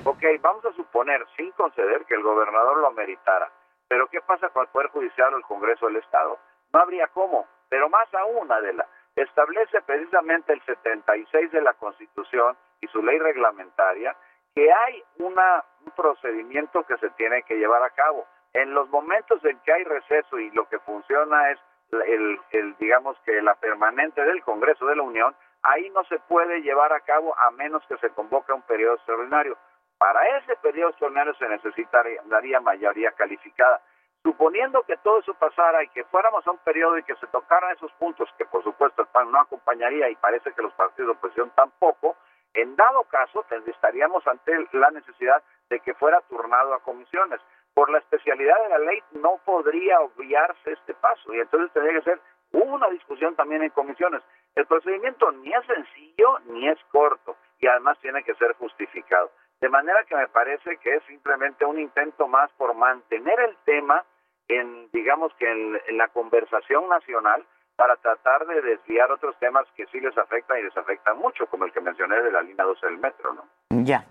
Ok, vamos a suponer, sin conceder que el gobernador lo ameritara, pero ¿qué pasa con el Poder Judicial o el Congreso del Estado? No habría cómo, pero más aún, Adela, establece precisamente el 76 de la Constitución y su ley reglamentaria que hay una, un procedimiento que se tiene que llevar a cabo. En los momentos en que hay receso y lo que funciona es el, digamos que la permanente del Congreso de la Unión, ahí no se puede llevar a cabo a menos que se convoque un periodo extraordinario. Para ese periodo extraordinario se necesitaría mayoría calificada. Suponiendo que todo eso pasara y que fuéramos a un periodo y que se tocaran esos puntos, que por supuesto el PAN no acompañaría y parece que los partidos de oposición tampoco, en dado caso estaríamos ante la necesidad de que fuera turnado a comisiones. Por la especialidad de la ley no podría obviarse este paso y entonces tendría que ser una discusión también en comisiones. El procedimiento ni es sencillo ni es corto y además tiene que ser justificado. De manera que me parece que es simplemente un intento más por mantener el tema en, digamos que en, la conversación nacional para tratar de desviar otros temas que sí les afectan y les afectan mucho, como el que mencioné de la línea 12 del metro, ¿no? Ya.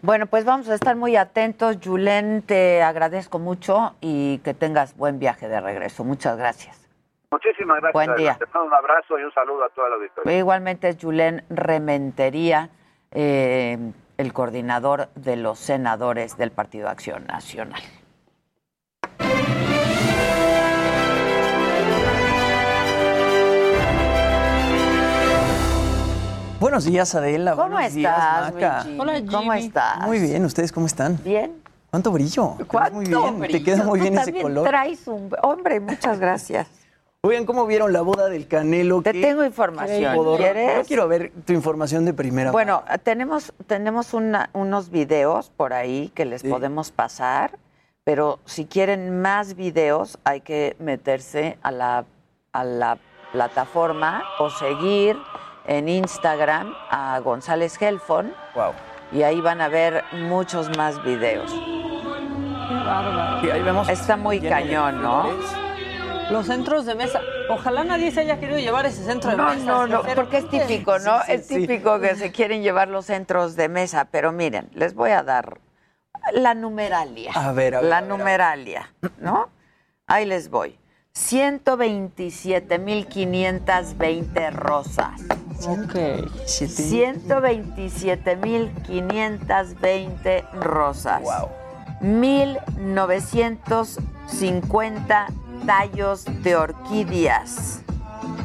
Bueno, pues vamos a estar muy atentos. Julen, te agradezco mucho y que tengas buen viaje de regreso. Muchas gracias. Muchísimas gracias. Buen día. Te mando un abrazo y un saludo a toda la auditoría. Igualmente es Julen Rementería. Eh, el coordinador de los senadores del Partido Acción Nacional. Buenos días, Adela. ¿Cómo Buenos estás, días, Maca. mi Jimmy? ¿Cómo estás? Muy bien, ¿ustedes cómo están? Bien. ¿Cuánto brillo? ¿Cuánto Muy bien, brillo? te queda muy Tú bien ese color. traes un... Hombre, muchas gracias. Oigan, ¿cómo vieron la boda del Canelo? Te Qué tengo información. ¿Quieres? Yo quiero ver tu información de primera Bueno, tenemos, tenemos una- unos videos por ahí que les podemos pasar, pero si quieren más videos hay que meterse a la, a la plataforma o seguir en Instagram a González Gelfon Wow. y ahí van a ver muchos más videos. Qué bárbaro. Y ahí vemos Está muy cañón, ¿no? Los centros de mesa. Ojalá nadie se haya querido llevar ese centro de No, mesa. no, no, hacer porque es típico, ¿no? Sí, sí, es sí. típico que se quieren llevar los centros de mesa, pero miren, les voy a dar la numeralia. A ver, a ver, La a ver, a ver. numeralia, ¿no? Ahí les voy. 127.520 rosas. Ok. 127.520 rosas. Wow. 1950 tallos de orquídeas.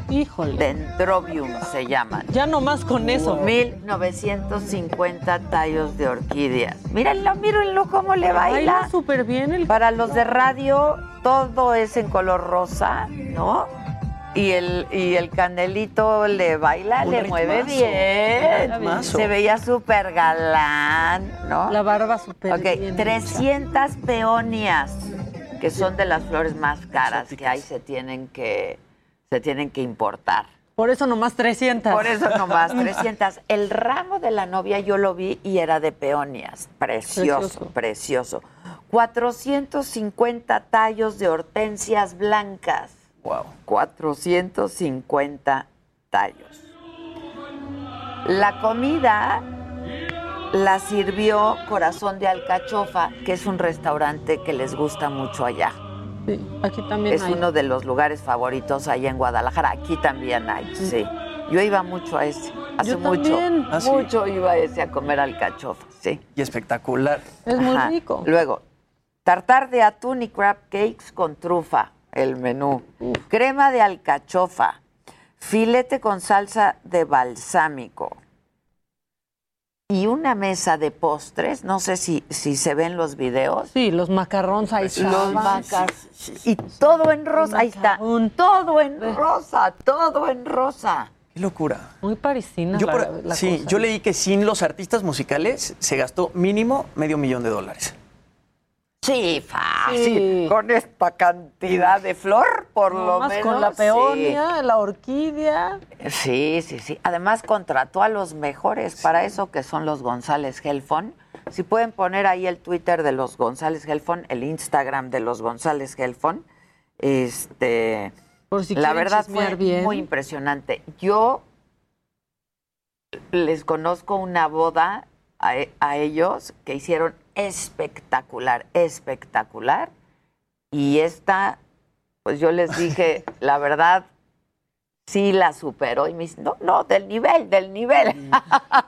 Híjole. Dendrobium se llaman. Ya nomás con eso. 1950 tallos de orquídeas. Mírenlo, mírenlo cómo le Baila baila. súper bien el. Para los de radio, todo es en color rosa, ¿no? Y el, y el candelito le baila, Un le mueve bien. Se veía súper galán, ¿no? La barba súper Ok, bien. 300 peonias, que son de las flores más caras que hay, se tienen que, se tienen que importar. Por eso nomás 300. Por eso nomás, 300. El ramo de la novia yo lo vi y era de peonias. Precioso, precioso. Precioso. 450 tallos de hortensias blancas. Wow. 450 tallos. La comida la sirvió Corazón de Alcachofa, que es un restaurante que les gusta mucho allá. Sí, aquí también Es hay. uno de los lugares favoritos allá en Guadalajara. Aquí también hay, sí. Yo iba mucho a ese, hace Yo mucho. ¿Ah, sí? Mucho iba a ese a comer alcachofa, sí. Y espectacular. Es muy rico. Luego, tartar de atún y crab cakes con trufa, el menú. Crema de alcachofa, filete con salsa de balsámico. Y una mesa de postres, no sé si, si se ven los videos. Sí, los macarrones ahí Los estaban. macas. Y todo en rosa, ahí está. Todo en rosa, todo en rosa. Qué locura. Muy parisina. Yo la- por- la sí, cosa. yo leí que sin los artistas musicales se gastó mínimo medio millón de dólares. Sí, fácil. Sí. Con esta cantidad de flor, por lo menos. con la sí. peonia, la orquídea. Sí, sí, sí. Además contrató a los mejores para eso que son los González Gelfon. Si pueden poner ahí el Twitter de los González Gelfon, el Instagram de los González Gelfon, este, Por si la quieren verdad fue bien. muy impresionante. Yo les conozco una boda a, a ellos que hicieron espectacular, espectacular. Y esta, pues yo les dije, la verdad, sí la superó. Y me dicen, no, no, del nivel, del nivel.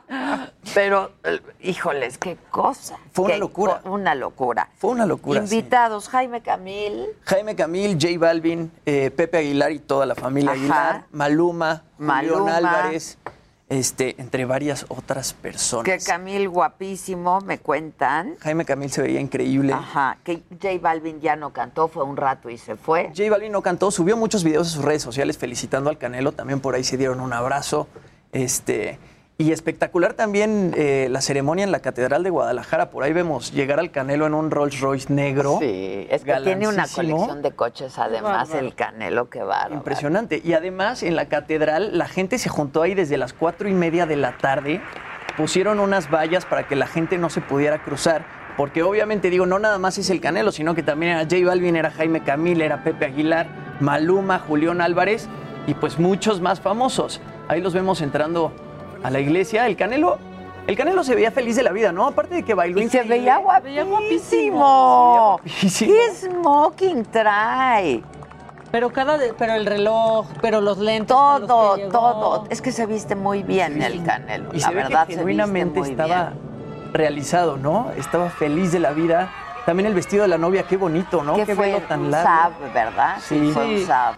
Pero, eh, híjoles, qué cosa. Fue una qué locura. una locura. Fue una locura. sí. Invitados, Jaime Camil, Jaime Camil, J Balvin, eh, Pepe Aguilar y toda la familia Ajá. Aguilar, Maluma, Maluma. Álvarez, este, entre varias otras personas. que Camil guapísimo, me cuentan. Jaime Camil se veía increíble. Ajá, que J Balvin ya no cantó, fue un rato y se fue. J Balvin no cantó, subió muchos videos a sus redes sociales felicitando al Canelo, también por ahí se dieron un abrazo. Este, y espectacular también eh, la ceremonia en la Catedral de Guadalajara, por ahí vemos llegar al Canelo en un Rolls Royce negro. Sí, es que tiene una colección de coches, además, el Canelo, que va. Impresionante. Y además en la catedral la gente se juntó ahí desde las cuatro y media de la tarde. Pusieron unas vallas para que la gente no se pudiera cruzar. Porque obviamente digo, no nada más es el Canelo, sino que también era J Balvin, era Jaime Camil, era Pepe Aguilar, Maluma, Julián Álvarez y pues muchos más famosos. Ahí los vemos entrando a la iglesia. El Canelo, el Canelo se veía feliz de la vida, ¿no? Aparte de que bailó Y se increíble. veía veía guapísimo. ¿Qué smoking trae? Pero cada de- pero el reloj, pero los lentes. los Todo, todo. Es que se viste muy bien el Canelo. Y la se ve verdad, que se genuinamente viste muy estaba bien. realizado, ¿no? Estaba feliz de la vida. También el vestido de la novia, qué bonito, ¿no? Qué fue velo tan un largo. sab, ¿verdad? Sí. Fue un Sí. sab.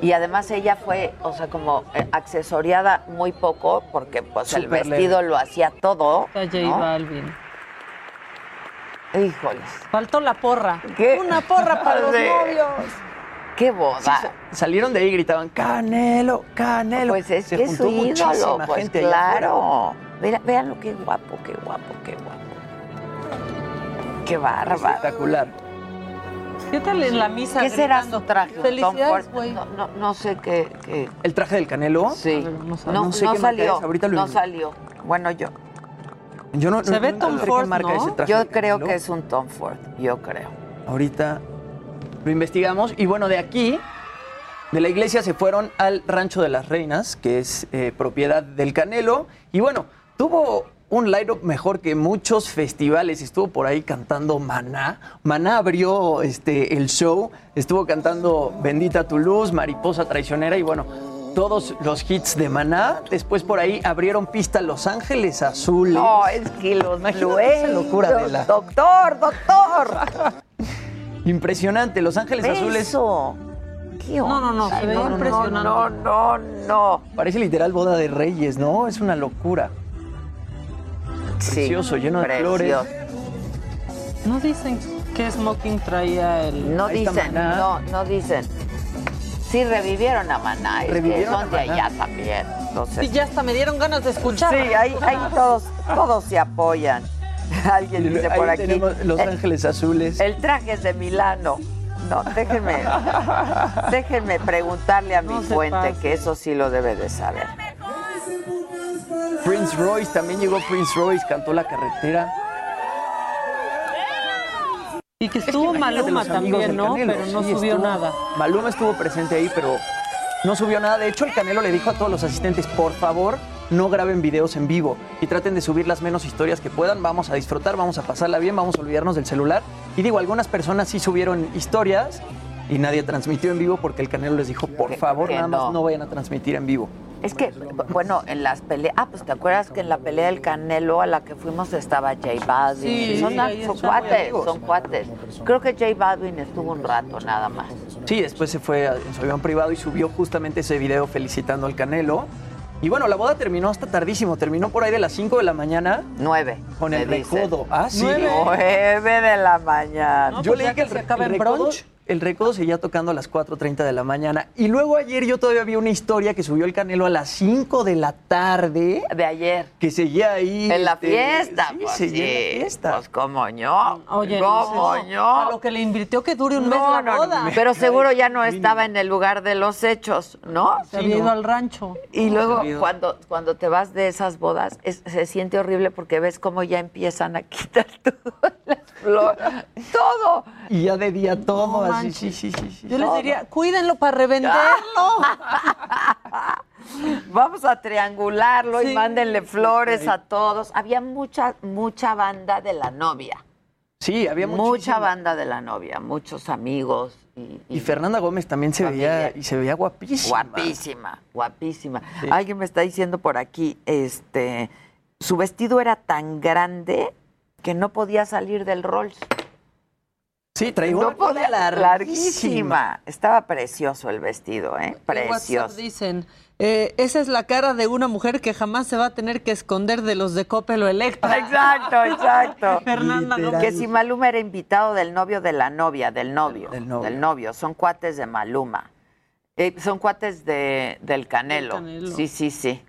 Y además ella fue, o sea, como eh, accesoriada muy poco, porque pues el vestido leve. lo hacía todo. J ¿no? Balvin. Híjoles. Faltó la porra. ¿Qué? Una porra para los novios. ¡Qué boda! Sí, salieron de ahí y gritaban, Canelo, Canelo. Pues es Se que es su juntó ídolo, muchísima pues gente claro. Mira, vean lo que guapo, qué guapo, qué guapo. Qué bárbaro. Espectacular. ¿Qué tal en la misa? ¿Qué será su traje? ¿Un Tom Felicidades, güey. No, no, no sé qué, qué- ¿El traje del Canelo? Sí. no No, No sé no qué marca salió. es, ahorita lo no salió. Bueno, yo, Yo no, Se no- ve Tom Ford, qué marca ese traje yo creo Canelo. que es un Tom Ford. Yo creo. Ahorita lo investigamos. Y bueno, de aquí, de la iglesia, se fueron al Rancho de las Reinas, que es eh, propiedad del Canelo. Y bueno, tuvo un line-up mejor que muchos festivales. Estuvo por ahí cantando Maná. Maná abrió este, el show. Estuvo cantando Bendita tu luz, Mariposa traicionera y bueno, todos los hits de Maná. Después por ahí abrieron pista Los Ángeles Azules. No, es que los Imagínate esa locura de la... Doctor, doctor. Impresionante, Los Ángeles Azules. Eso. ¿Qué No, no, no, se no, impresionante. No, no, no. Parece literal boda de reyes, ¿no? Es una locura. Sí, Precioso, lleno de precioso. flores. No dicen qué smoking traía el. No dicen, Maná. no, no dicen. Sí, revivieron a Maná, que Revivieron son de allá también. Entonces, Sí, ya hasta me dieron ganas de escuchar. Sí, ahí, ahí todos, todos se apoyan. Alguien dice Ahí por aquí. tenemos Los el, Ángeles Azules. el traje es de Milano. No, déjenme, déjenme preguntarle a mi No fuente pase. que eso sí lo debe de saber. Prince Royce, también llegó Prince Royce, cantó La Carretera. Y que estuvo Imagínate Maluma los amigos también, del ¿no? Canelo, Pero no sí, subió estuvo- nada. Maluma estuvo presente ahí, pero no subió nada. De hecho, el Canelo le dijo a todos los asistentes, por favor, no graben videos en vivo y traten de subir las menos historias que puedan. Vamos a disfrutar, vamos a pasarla bien, vamos a olvidarnos del celular. Y digo, algunas personas sí subieron historias y nadie transmitió en vivo porque el Canelo les dijo, por Que- favor, que nada no. más no vayan a transmitir en vivo. Es que, bueno, en las peleas. Ah, pues te acuerdas que en la pelea del Canelo a la que fuimos estaba J Balvin. Sí, son, cuates, amigos. son cuates. Creo que J Balvin estuvo un rato nada más. Sí, después se fue a- en su avión privado y subió justamente ese video felicitando al Canelo. Y bueno, la boda terminó hasta tardísimo, terminó por ahí de las 5 de la mañana Nueve. con me el recodo. Ah, sí. Nueve. Nueve de la mañana. No, Yo pues leí que que el, se acaba el brunch. El recodo seguía tocando a las 4.30 de la mañana. Y luego ayer yo todavía vi una historia que subió el Canelo a las 5 de la tarde, De ayer. que seguía ahí. En la este, fiesta, Sí, pues seguía en la fiesta. Pues cómo no. Oye, ¿Cómo no, no? A lo que le invirtió que dure un mes la no, no, boda. Pero seguro ya no estaba en el lugar de los hechos, ¿no? Se había ido al rancho. Y luego cuando, cuando te vas de esas bodas es- se siente horrible porque ves cómo ya empiezan a quitar todas las flores, todo. Y ya de día todo, No así, sí, sí, sí. sí. Yo les diría, cuídenlo para revenderlo. Vamos a triangularlo y mándenle flores a todos. Había mucha, mucha banda de la novia. Sí, había Mucha banda de la novia, muchos amigos. Y, Y Fernanda Gómez también se veía, y se veía guapísima. Guapísima, guapísima. Sí. Alguien me está diciendo por aquí, este, su vestido era tan grande que no podía salir del Rolls. Sí, traía No una larguísima. larguísima. Estaba precioso el vestido, ¿eh? En WhatsApp Precioso. dicen, eh, esa es la cara de una mujer que jamás se va a tener que esconder de los de Coppel o Electra. Exacto, exacto. Fernanda Literal. Que si Maluma era invitado del novio de la novia, del novio, Del novio. del novio, son cuates de Maluma. Eh, son cuates de, del Canelo. Canelo. Sí, sí, sí.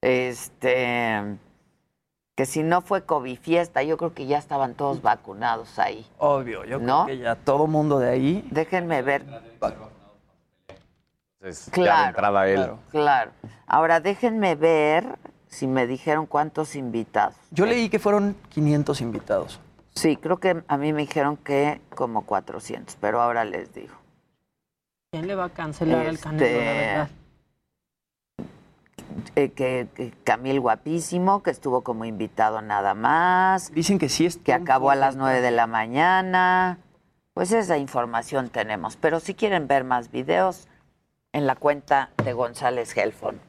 Este, que si no fue COVID fiesta, yo creo que ya estaban todos vacunados ahí. Obvio, yo ¿No? creo que ya todo mundo de ahí. Déjenme ver. Entonces, ya Claro, de entrada él. Claro. Claro. Ahora déjenme ver si me dijeron cuántos invitados. Yo leí que fueron 500 invitados. Sí, creo que a mí me dijeron que como 400, pero ahora les digo. ¿Quién le va a cancelar al Este, Canelo, la verdad? Eh, que, que Camil guapísimo, que estuvo como invitado nada más, Dicen que sí es que acabó a las 9 de la mañana. Pues esa información tenemos. Pero si quieren ver más videos, en la cuenta de González Helfon.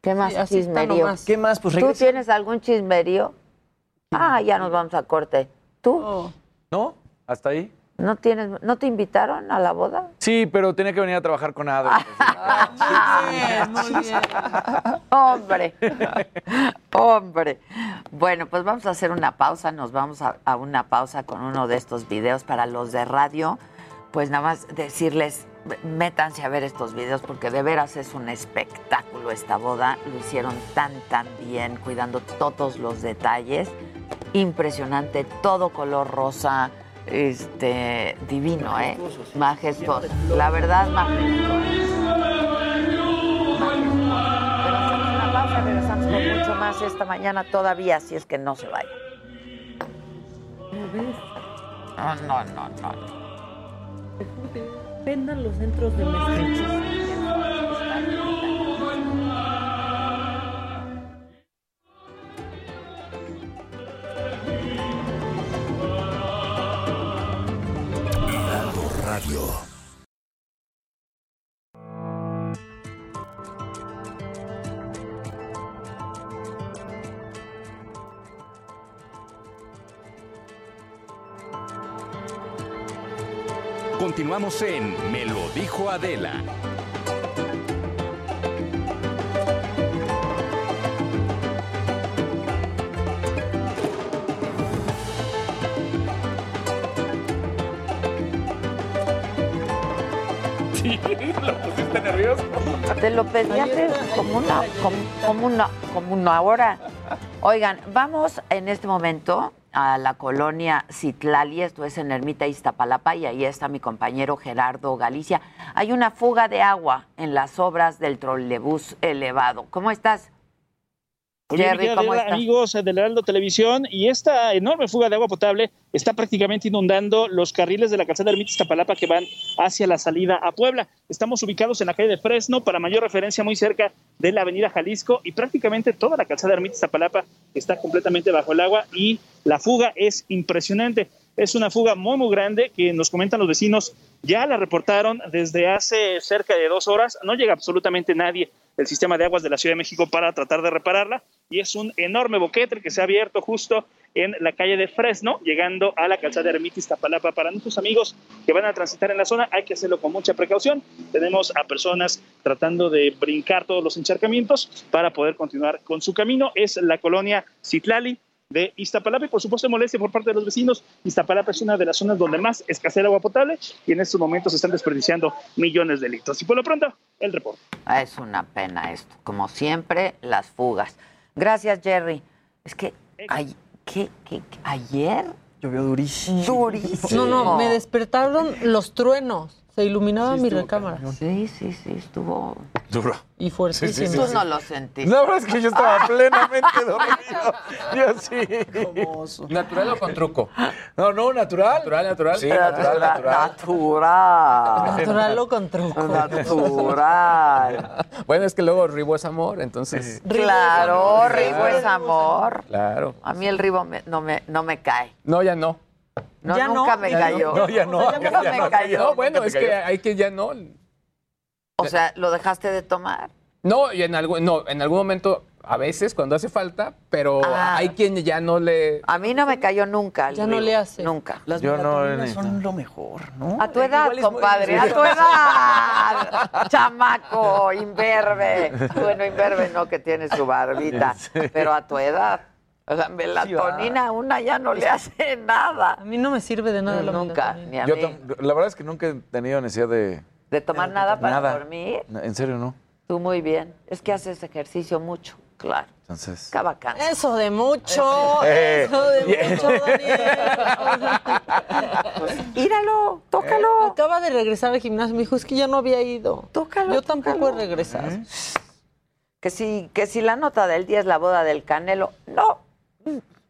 ¿Qué más Sí, chismerío? nomás. ¿Qué más? Pues ¿Tú tienes algún chismerío? Ah, ya nos vamos a corte. ¿Tú? ¿No? ¿Hasta ahí? ¿No tienes, no te invitaron a la boda? Sí, pero tenía que venir a trabajar con. Muy bien, muy bien. Hombre, hombre. Bueno, pues vamos a hacer una pausa. Nos vamos a, a una pausa con uno de estos videos para los de radio. Pues nada más decirles, métanse a ver estos videos porque de veras es un espectáculo esta boda. Lo hicieron tan, tan bien, cuidando todos los detalles. Impresionante, todo color rosa, este, divino, ¿eh? Majestuoso. La verdad, majestuoso. Pero hacemos una pausa, regresamos con mucho más esta mañana todavía, así es que no se vayan. No, no, no, no. Vendan los centros de mezcla. Continuamos en Me lo dijo Adela. lo pusiste nervioso. Te lo pedí hace como una, como, como una, como una hora. Oigan, vamos en este momento a la colonia Citlali, esto es en Ermita Iztapalapa, y ahí está mi compañero Gerardo Galicia. Hay una fuga de agua en las obras del trolebús elevado. ¿Cómo estás? Oye, Jerry, querida ¿cómo amigos del Heraldo Televisión, y esta enorme fuga de agua potable está prácticamente inundando los carriles de la calzada Ermita Iztapalapa que van hacia la salida a Puebla. Estamos ubicados en la calle de Fresno, para mayor referencia muy cerca de la avenida Jalisco, y prácticamente toda la calzada Ermita Iztapalapa está completamente bajo el agua y la fuga es impresionante. Es una fuga muy, muy grande que nos comentan los vecinos. Ya la reportaron desde hace cerca de dos horas. No llega absolutamente nadie del sistema de aguas de la Ciudad de México para tratar de repararla. Y es un enorme boquete el que se ha abierto justo en la calle de Fresno, llegando a la calzada Ermita Iztapalapa. Para nuestros amigos que van a transitar en la zona, hay que hacerlo con mucha precaución. Tenemos a personas tratando de brincar todos los encharcamientos para poder continuar con su camino. Es la colonia Citlali, de Iztapalapa y por supuesto molestia por parte de los vecinos. Iztapalapa es una de las zonas donde más escasea el agua potable y en estos momentos se están desperdiciando millones de litros. Y por lo pronto, el reporte. Ah, Es una pena esto. Como siempre, las fugas. Gracias, Jerry. Es que, ay- ¿qué- qué- qué- ayer Llovió durísimo. Durísimo. No, no, me despertaron los truenos. Se iluminaba mi recámara. Sí, sí, sí, estuvo. Duro. Y fuertísimo. Tú no lo sentiste. La verdad es que yo estaba plenamente dormido. Yo sí. ¿Natural o con truco? No, no, natural. Natural, natural. Sí, natural, natural. Natural. Natural o con truco. Natural. Bueno, es que luego Ribo es amor, entonces. Claro, Ribo es amor. Claro. A mí el Ribo me- no, me, no me cae. No, ya no. No, Ya nunca no, me cayó. No, ya no. Nunca ya me no, cayó. No, bueno, ¿Nunca te es que hay que ya no. O sea, ¿lo dejaste de tomar? No, y en algún, no, en algún momento, a veces, cuando hace falta, pero Ah. hay quien ya no le. A mí no me cayó nunca. Ya no le hace. Nunca. Las Yo no, son lo mejor, ¿no? A tu edad, muy- compadre, a tu edad. Chamaco, imberbe. Bueno, imberbe no, que tiene su barbita, pero a tu edad. O sea, melatonina, una ya no le hace nada. A mí no me sirve de nada la Nunca, melatonina. ni a Yo mí. tam- la verdad es que nunca he tenido necesidad de ¿De tomar nada para nada. dormir? No, En serio, no. Tú muy bien. Es que haces ejercicio mucho, claro. Entonces. Qué bacán. Eso de mucho. Eh, Eso de mucho, Daniel. Íralo, tócalo. Acaba de regresar al gimnasio. Me dijo, es que ya no había ido. Tócalo, Yo tampoco tócalo. he regresado. Que si, que si la nota del día es la boda del Canelo, no.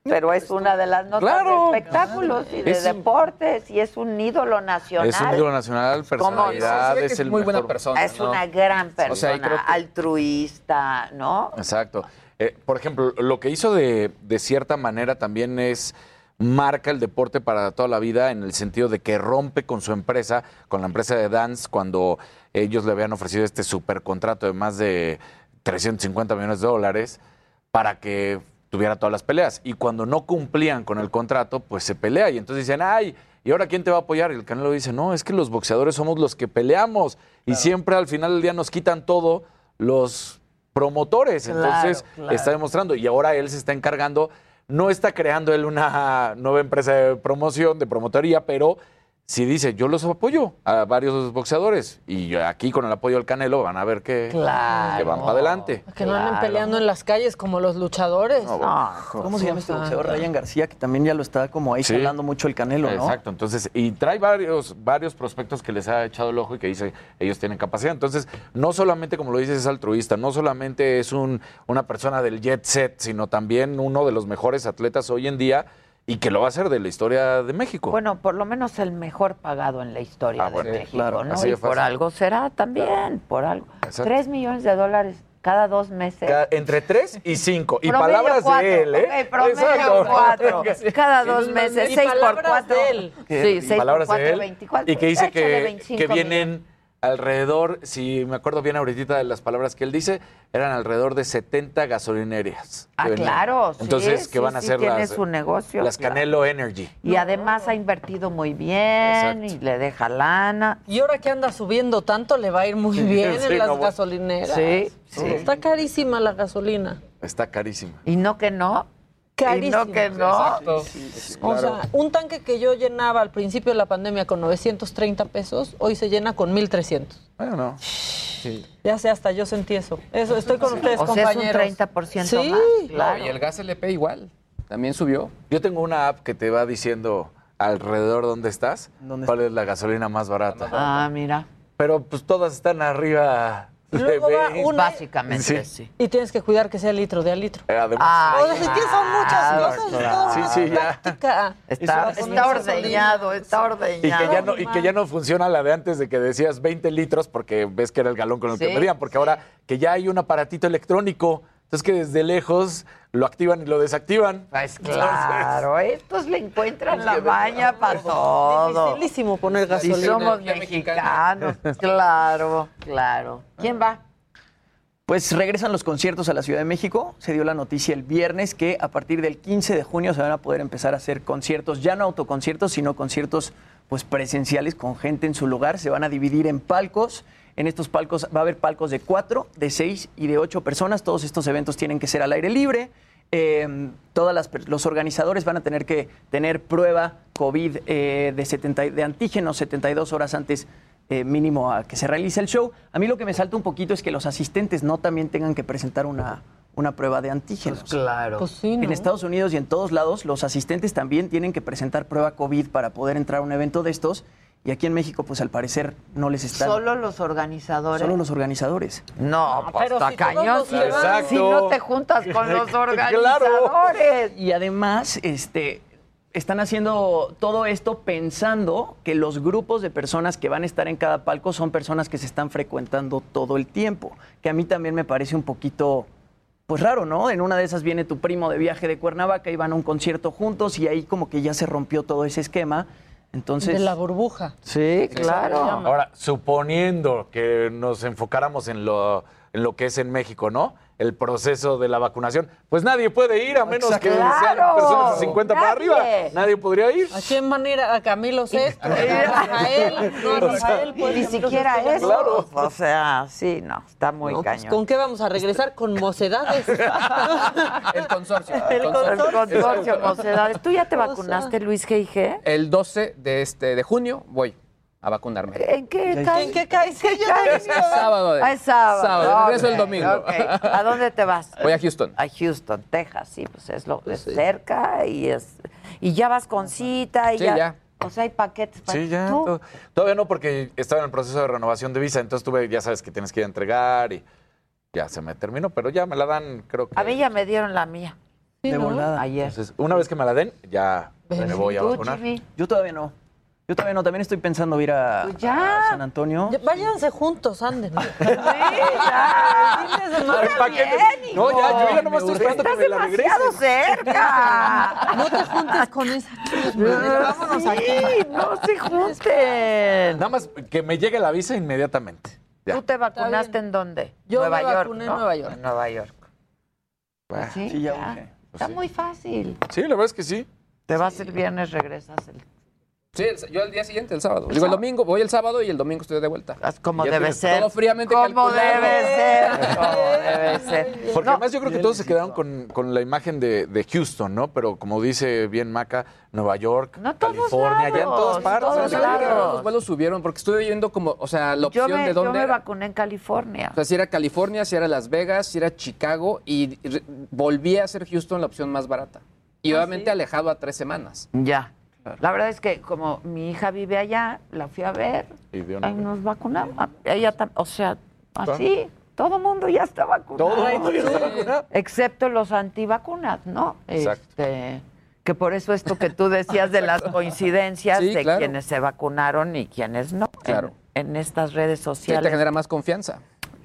Pero es una de las notas Claro. de espectáculos y de Es- deportes y es un ídolo nacional. Es un ídolo nacional, personalidad, es, es el muy buena persona. Es ¿no? una gran persona, O sea, y creo que- altruista, ¿no? Exacto. Eh, por ejemplo, lo que hizo de, de cierta manera también es marca el deporte para toda la vida en el sentido de que rompe con su empresa, con la empresa de Dance, cuando ellos le habían ofrecido este supercontrato de más de 350 millones de dólares para que tuviera todas las peleas. Y cuando no cumplían con el contrato, pues se pelea. Y entonces dicen, ay, ¿y ahora quién te va a apoyar? Y el Canelo dice, no, es que los boxeadores somos los que peleamos. Y siempre al final del día nos quitan todo los promotores. Claro, entonces claro. está demostrando. Y ahora él se está encargando, no está creando él una nueva empresa de promoción, de promotoría, pero si dice, yo los apoyo a varios boxeadores. Y aquí con el apoyo del Canelo van a ver que, Claro. que van para adelante. Que no anden peleando en las calles como los luchadores. ¿Cómo se llama este boxeador? Ryan García, que también ya lo está como ahí Sí. jalando mucho el canelo, ¿no? Exacto, entonces, y trae varios, varios prospectos que les ha echado el ojo y que dice ellos tienen capacidad. Entonces, no solamente, como lo dices, es altruista, no solamente es un, una persona del jet set, sino también uno de los mejores atletas hoy en día y que lo va a hacer de la historia de México. Bueno, por lo menos el mejor pagado en la historia Ah, bueno, de sí, México, claro, ¿no? así Y de por algo será también, por algo. Exacto. Tres millones de dólares cada dos meses. Entre tres y cinco. Y Promedio palabras cuatro, de él, ¿eh? promedio Exacto. cuatro. Cada dos meses, y seis por palabras cuatro. de él. Sí, Y seis por palabras de él. 24. Y que dice que, 25 que millones. Alrededor, si me acuerdo bien ahorita de las palabras que él dice, eran alrededor de 70 gasolinerías. Ah, claro, sí, Entonces, sí, que van a sí, ser tiene las, su negocio, las claro. Canelo Energy. Y además ha invertido muy bien y le deja lana. Y ahora que anda subiendo tanto, le va a ir muy bien Sí, en las no, gasolineras. Sí, sí. Está carísima la gasolina. Está carísima. Y no que no. Carísima. Y no que no. O sea, un tanque que yo llenaba al principio de la pandemia con 930 pesos, hoy se llena con 1300. Bueno, no. Ya sé, hasta yo sentí eso. Eso, estoy con ustedes, O sea, es un compañeros. 30% sí. más. No, Claro. y el gas LP igual. También subió. Yo tengo una app que te va diciendo alrededor dónde estás, ¿Dónde cuál es la gasolina más barata. Ah, mira. Pero pues todas están arriba Luego va 20. una- Básicamente, Sí. sí. Y tienes que cuidar que sea litro de a litro. Eh, Además, Ay, o sea, es que son muchas cosas. claro. Sí, sí, ya. Está, a está ordeñado, está y ordeñado. que, ya no, y que ya no funciona la de antes de que decías 20 litros porque ves que era el galón con el Sí, que medían, porque ahora que ya hay un aparatito electrónico, entonces que desde lejos lo activan y lo desactivan. Pues claro, estos le encuentran la maña para todo. Dificilísimo poner Si gasolina. somos mexicanos, claro, claro. ¿Quién va? Pues regresan los conciertos a la Ciudad de México. Se dio la noticia el viernes que a partir del 15 de junio se van a poder empezar a hacer conciertos, ya no autoconciertos, sino conciertos pues presenciales con gente en su lugar. Se van a dividir en palcos. En estos palcos va a haber palcos de cuatro, de seis y de ocho personas. Todos estos eventos tienen que ser al aire libre. Eh, todas las per- los organizadores van a tener que tener prueba COVID eh, de, 70 y- de antígenos 72 horas antes eh, mínimo a que se realice el show. A mí lo que me salta un poquito es que los asistentes no también tengan que presentar una, una prueba de antígenos. claro. Pues sí, ¿no? En Estados Unidos y en todos lados, los asistentes también tienen que presentar prueba COVID para poder entrar a un evento de estos. Y aquí en México, pues al parecer no les están. Solo los organizadores. Solo los organizadores. No, pues pero está si cañón. Si, llevan- Exacto. si no te juntas con los Claro. organizadores. Y además, este, están haciendo todo esto pensando que los grupos de personas que van a estar en cada palco son personas que se están frecuentando todo el tiempo. Que a mí también me parece un poquito, pues raro, ¿no? En una de esas viene tu primo de viaje de Cuernavaca y van a un concierto juntos y ahí como que ya se rompió todo ese esquema. Entonces, De la burbuja. Sí, claro. Ahora, suponiendo que nos enfocáramos en lo, en lo que es en México, ¿no? El proceso de la vacunación, pues nadie puede ir a menos que sean Claro. personas de 50 para arriba. Nadie podría ir. ¿A quién van a ir? A Camilo VI, a Rafael. No, a Rafael, pues. Ni siquiera eso. Claro. O sea, sí, no, está muy No, pues, cañón. ¿Con qué vamos a regresar? Con mocedades. El consorcio. El El consorcio. consorcio Mocedades. ¿Tú ya te vacunaste, Luis G.I.G.? El 12 de, este, de junio voy a vacunarme. ¿En qué cae? ¿En qué caes? ¿Qué Es sábado. de- Ah, es sábado. Sábado, regreso el domingo. ¿A dónde te vas? Voy a Houston. A Houston, Texas, sí, pues es lo es cerca y es y ya vas con cita y Sí, ya, ya. o sea, hay paquetes para Sí, ya. Todavía no, porque estaba en el proceso de renovación de visa, entonces tuve, ya sabes que tienes que ir a entregar y ya se me terminó, pero ya me la dan, creo que. A mí ya me dieron la mía Sí, de ¿no? volada. ayer. Entonces, una vez que me la den, ya me voy a ¿Tú, vacunar. Jimmy? yo todavía no. Yo todavía no. También estoy pensando ir a, Pues ya. a San Antonio. Ya, Váyanse juntos, anden. Sí, ya. El fin de semana. Ay, ¿pa' qué te- Bien, No, ya, yo ya nomás estoy esperando que Estás me la cerca. No te juntes con esa. Vámonos aquí. Sí, no se junten. Nada más que me llegue la visa inmediatamente. Ya. ¿Tú te vacunaste en dónde? Yo Nueva me York, vacuné en. Nueva York. En Nueva York. Bueno. Sí, Sí, ya ya. Está muy fácil. Sí, la verdad es que sí. Te vas el viernes, regresas el Sí, el- yo el día siguiente, el sábado. Digo, el domingo, voy el sábado y el domingo estoy de vuelta. Como Ya debe ser. Todo fríamente Como calculado. debe ser. Como debe ser. Porque No, además yo creo que todos se quedaron con, con la imagen de, de Houston, ¿no? Pero como dice bien Maca, Nueva York, California, ya en todas partes. todos ¿no? lados. Los vuelos subieron porque estuve viendo como, o sea, la yo opción me, de yo dónde me era. vacuné en California. O sea, si era California, si era Las Vegas, si era Chicago y volví a ser Houston la opción más barata. Y obviamente alejado a tres semanas. Ya. La verdad es que como mi hija vive allá, la fui a ver, Y de ahí nos vacunamos. Ella o sea, así, todo el mundo ya está vacunado. Todo el mundo ya está vacunado. Excepto los antivacunas, ¿no? Exacto. Este, que por eso esto que tú decías de las coincidencias Sí, de claro. quienes se vacunaron y quienes no. en- Claro. En, estas redes Sí, sociales. te genera más confianza.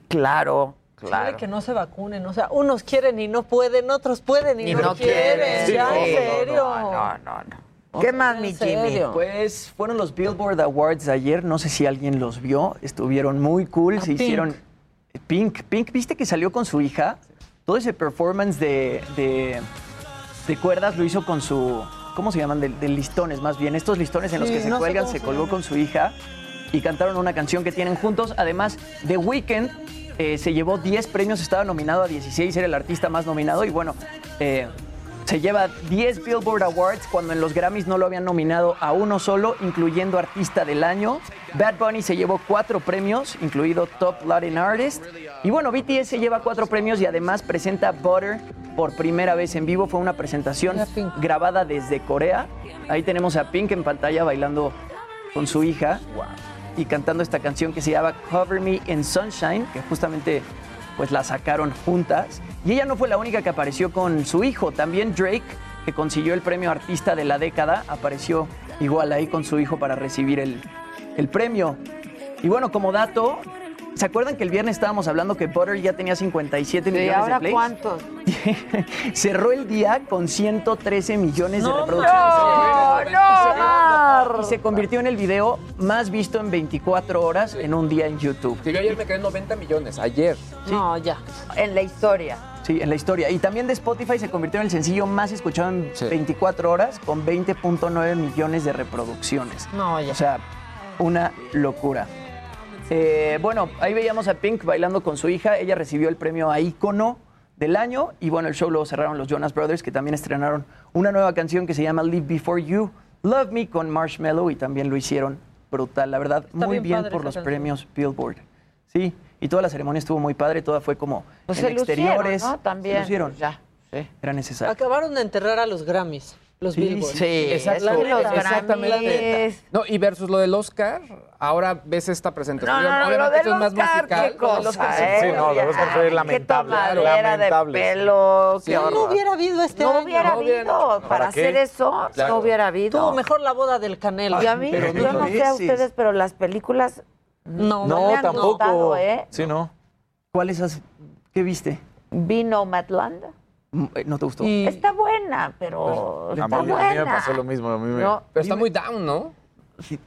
Claro, claro. que no se vacunen, o sea, unos quieren y no pueden, otros pueden y, Y no, no quieren. quieren. Ya, Sí, en no, serio. no, no, no, no. ¿Qué más, mi ¿En Jimmy? Pues fueron los Billboard Awards de ayer, no sé si alguien los vio, estuvieron muy cool, A se Pink. hicieron Pink, Pink, ¿viste que salió con su hija? Todo ese performance de, de, de cuerdas lo hizo con su, ¿cómo se llaman? De, de listones más bien, estos listones en los Sí, que se no cuelgan, se se colgó con su hija y cantaron una canción que tienen juntos. Además, The Weeknd eh, se llevó 10 premios, estaba nominado a 16, era el artista más nominado y bueno, eh, se lleva 10 Billboard Awards cuando en los Grammys no lo habían nominado a uno solo, incluyendo Artista del Año. Bad Bunny se llevó cuatro premios, incluido Top Latin Artist. Y bueno, BTS se lleva cuatro premios y además presenta Butter por primera vez en vivo. Fue una presentación grabada desde Corea. Ahí tenemos a Pink en pantalla bailando con su hija y cantando esta canción que se llama Cover Me in Sunshine, que justamente pues la sacaron juntas. Y ella no fue la única que apareció con su hijo, también Drake, que consiguió el premio Artista de la Década, apareció igual ahí con su hijo para recibir el, el premio. Y bueno, como dato, ¿se acuerdan que el viernes estábamos hablando que Butter ya tenía 57 ¿Y millones ahora de plays? cuántos? Cerró el día con 113 millones de No, reproducciones. No, no, Mar. Y se convirtió en el video más visto en 24 horas en un día en YouTube. Que yo ayer me quedé en 90 millones, ayer. No, ya. En la historia. Sí, en la historia. Y también de Spotify se convirtió en el sencillo más escuchado en Sí. 24 horas con 20.9 millones de reproducciones. No, ya. O sea, una locura. Eh, bueno, ahí veíamos a Pink bailando con su hija. Ella recibió el premio a ícono del año. Y bueno, el show lo cerraron los Jonas Brothers, que también estrenaron una nueva canción que se llama Live Before You, Love Me con Marshmello. Y también lo hicieron brutal, la verdad. Está muy bien por los canción. premios Billboard. Sí, y toda la ceremonia estuvo muy padre. Toda fue como Pues en se lucieron, exteriores. ¿no? También. Se lucieron. Ya, sí. Era necesario. Acabaron de enterrar a los Grammys, los Sí, Billboard. Sí, Exacto. Exactamente. No, y versus lo del Oscar, ahora ves esta presentación. No, no, no, lo del es más Oscar, musical. qué cosa, Oscar, ¿eh? Sí, no, lo del Oscar fue Qué lamentable, tomadera lamentable, de sí. pelo, Sí. qué No, horror. no hubiera habido este No año. hubiera No hubiera- habido. Para, ¿Para qué? hacer eso, Claro. no hubiera habido. Tuvo mejor la boda del Canelo. Y a mí, Pero yo no no sé a ustedes, pero las películas No, no, No, me han tampoco. gustado, ¿eh? Sí, no. ¿Cuáles has, qué viste? Vino Madland. Mm, eh, ¿No te gustó? Y- Está buena, pero A está mí, a mí me buena. pasó lo mismo. A mí me... No, Pero está muy down, ¿no?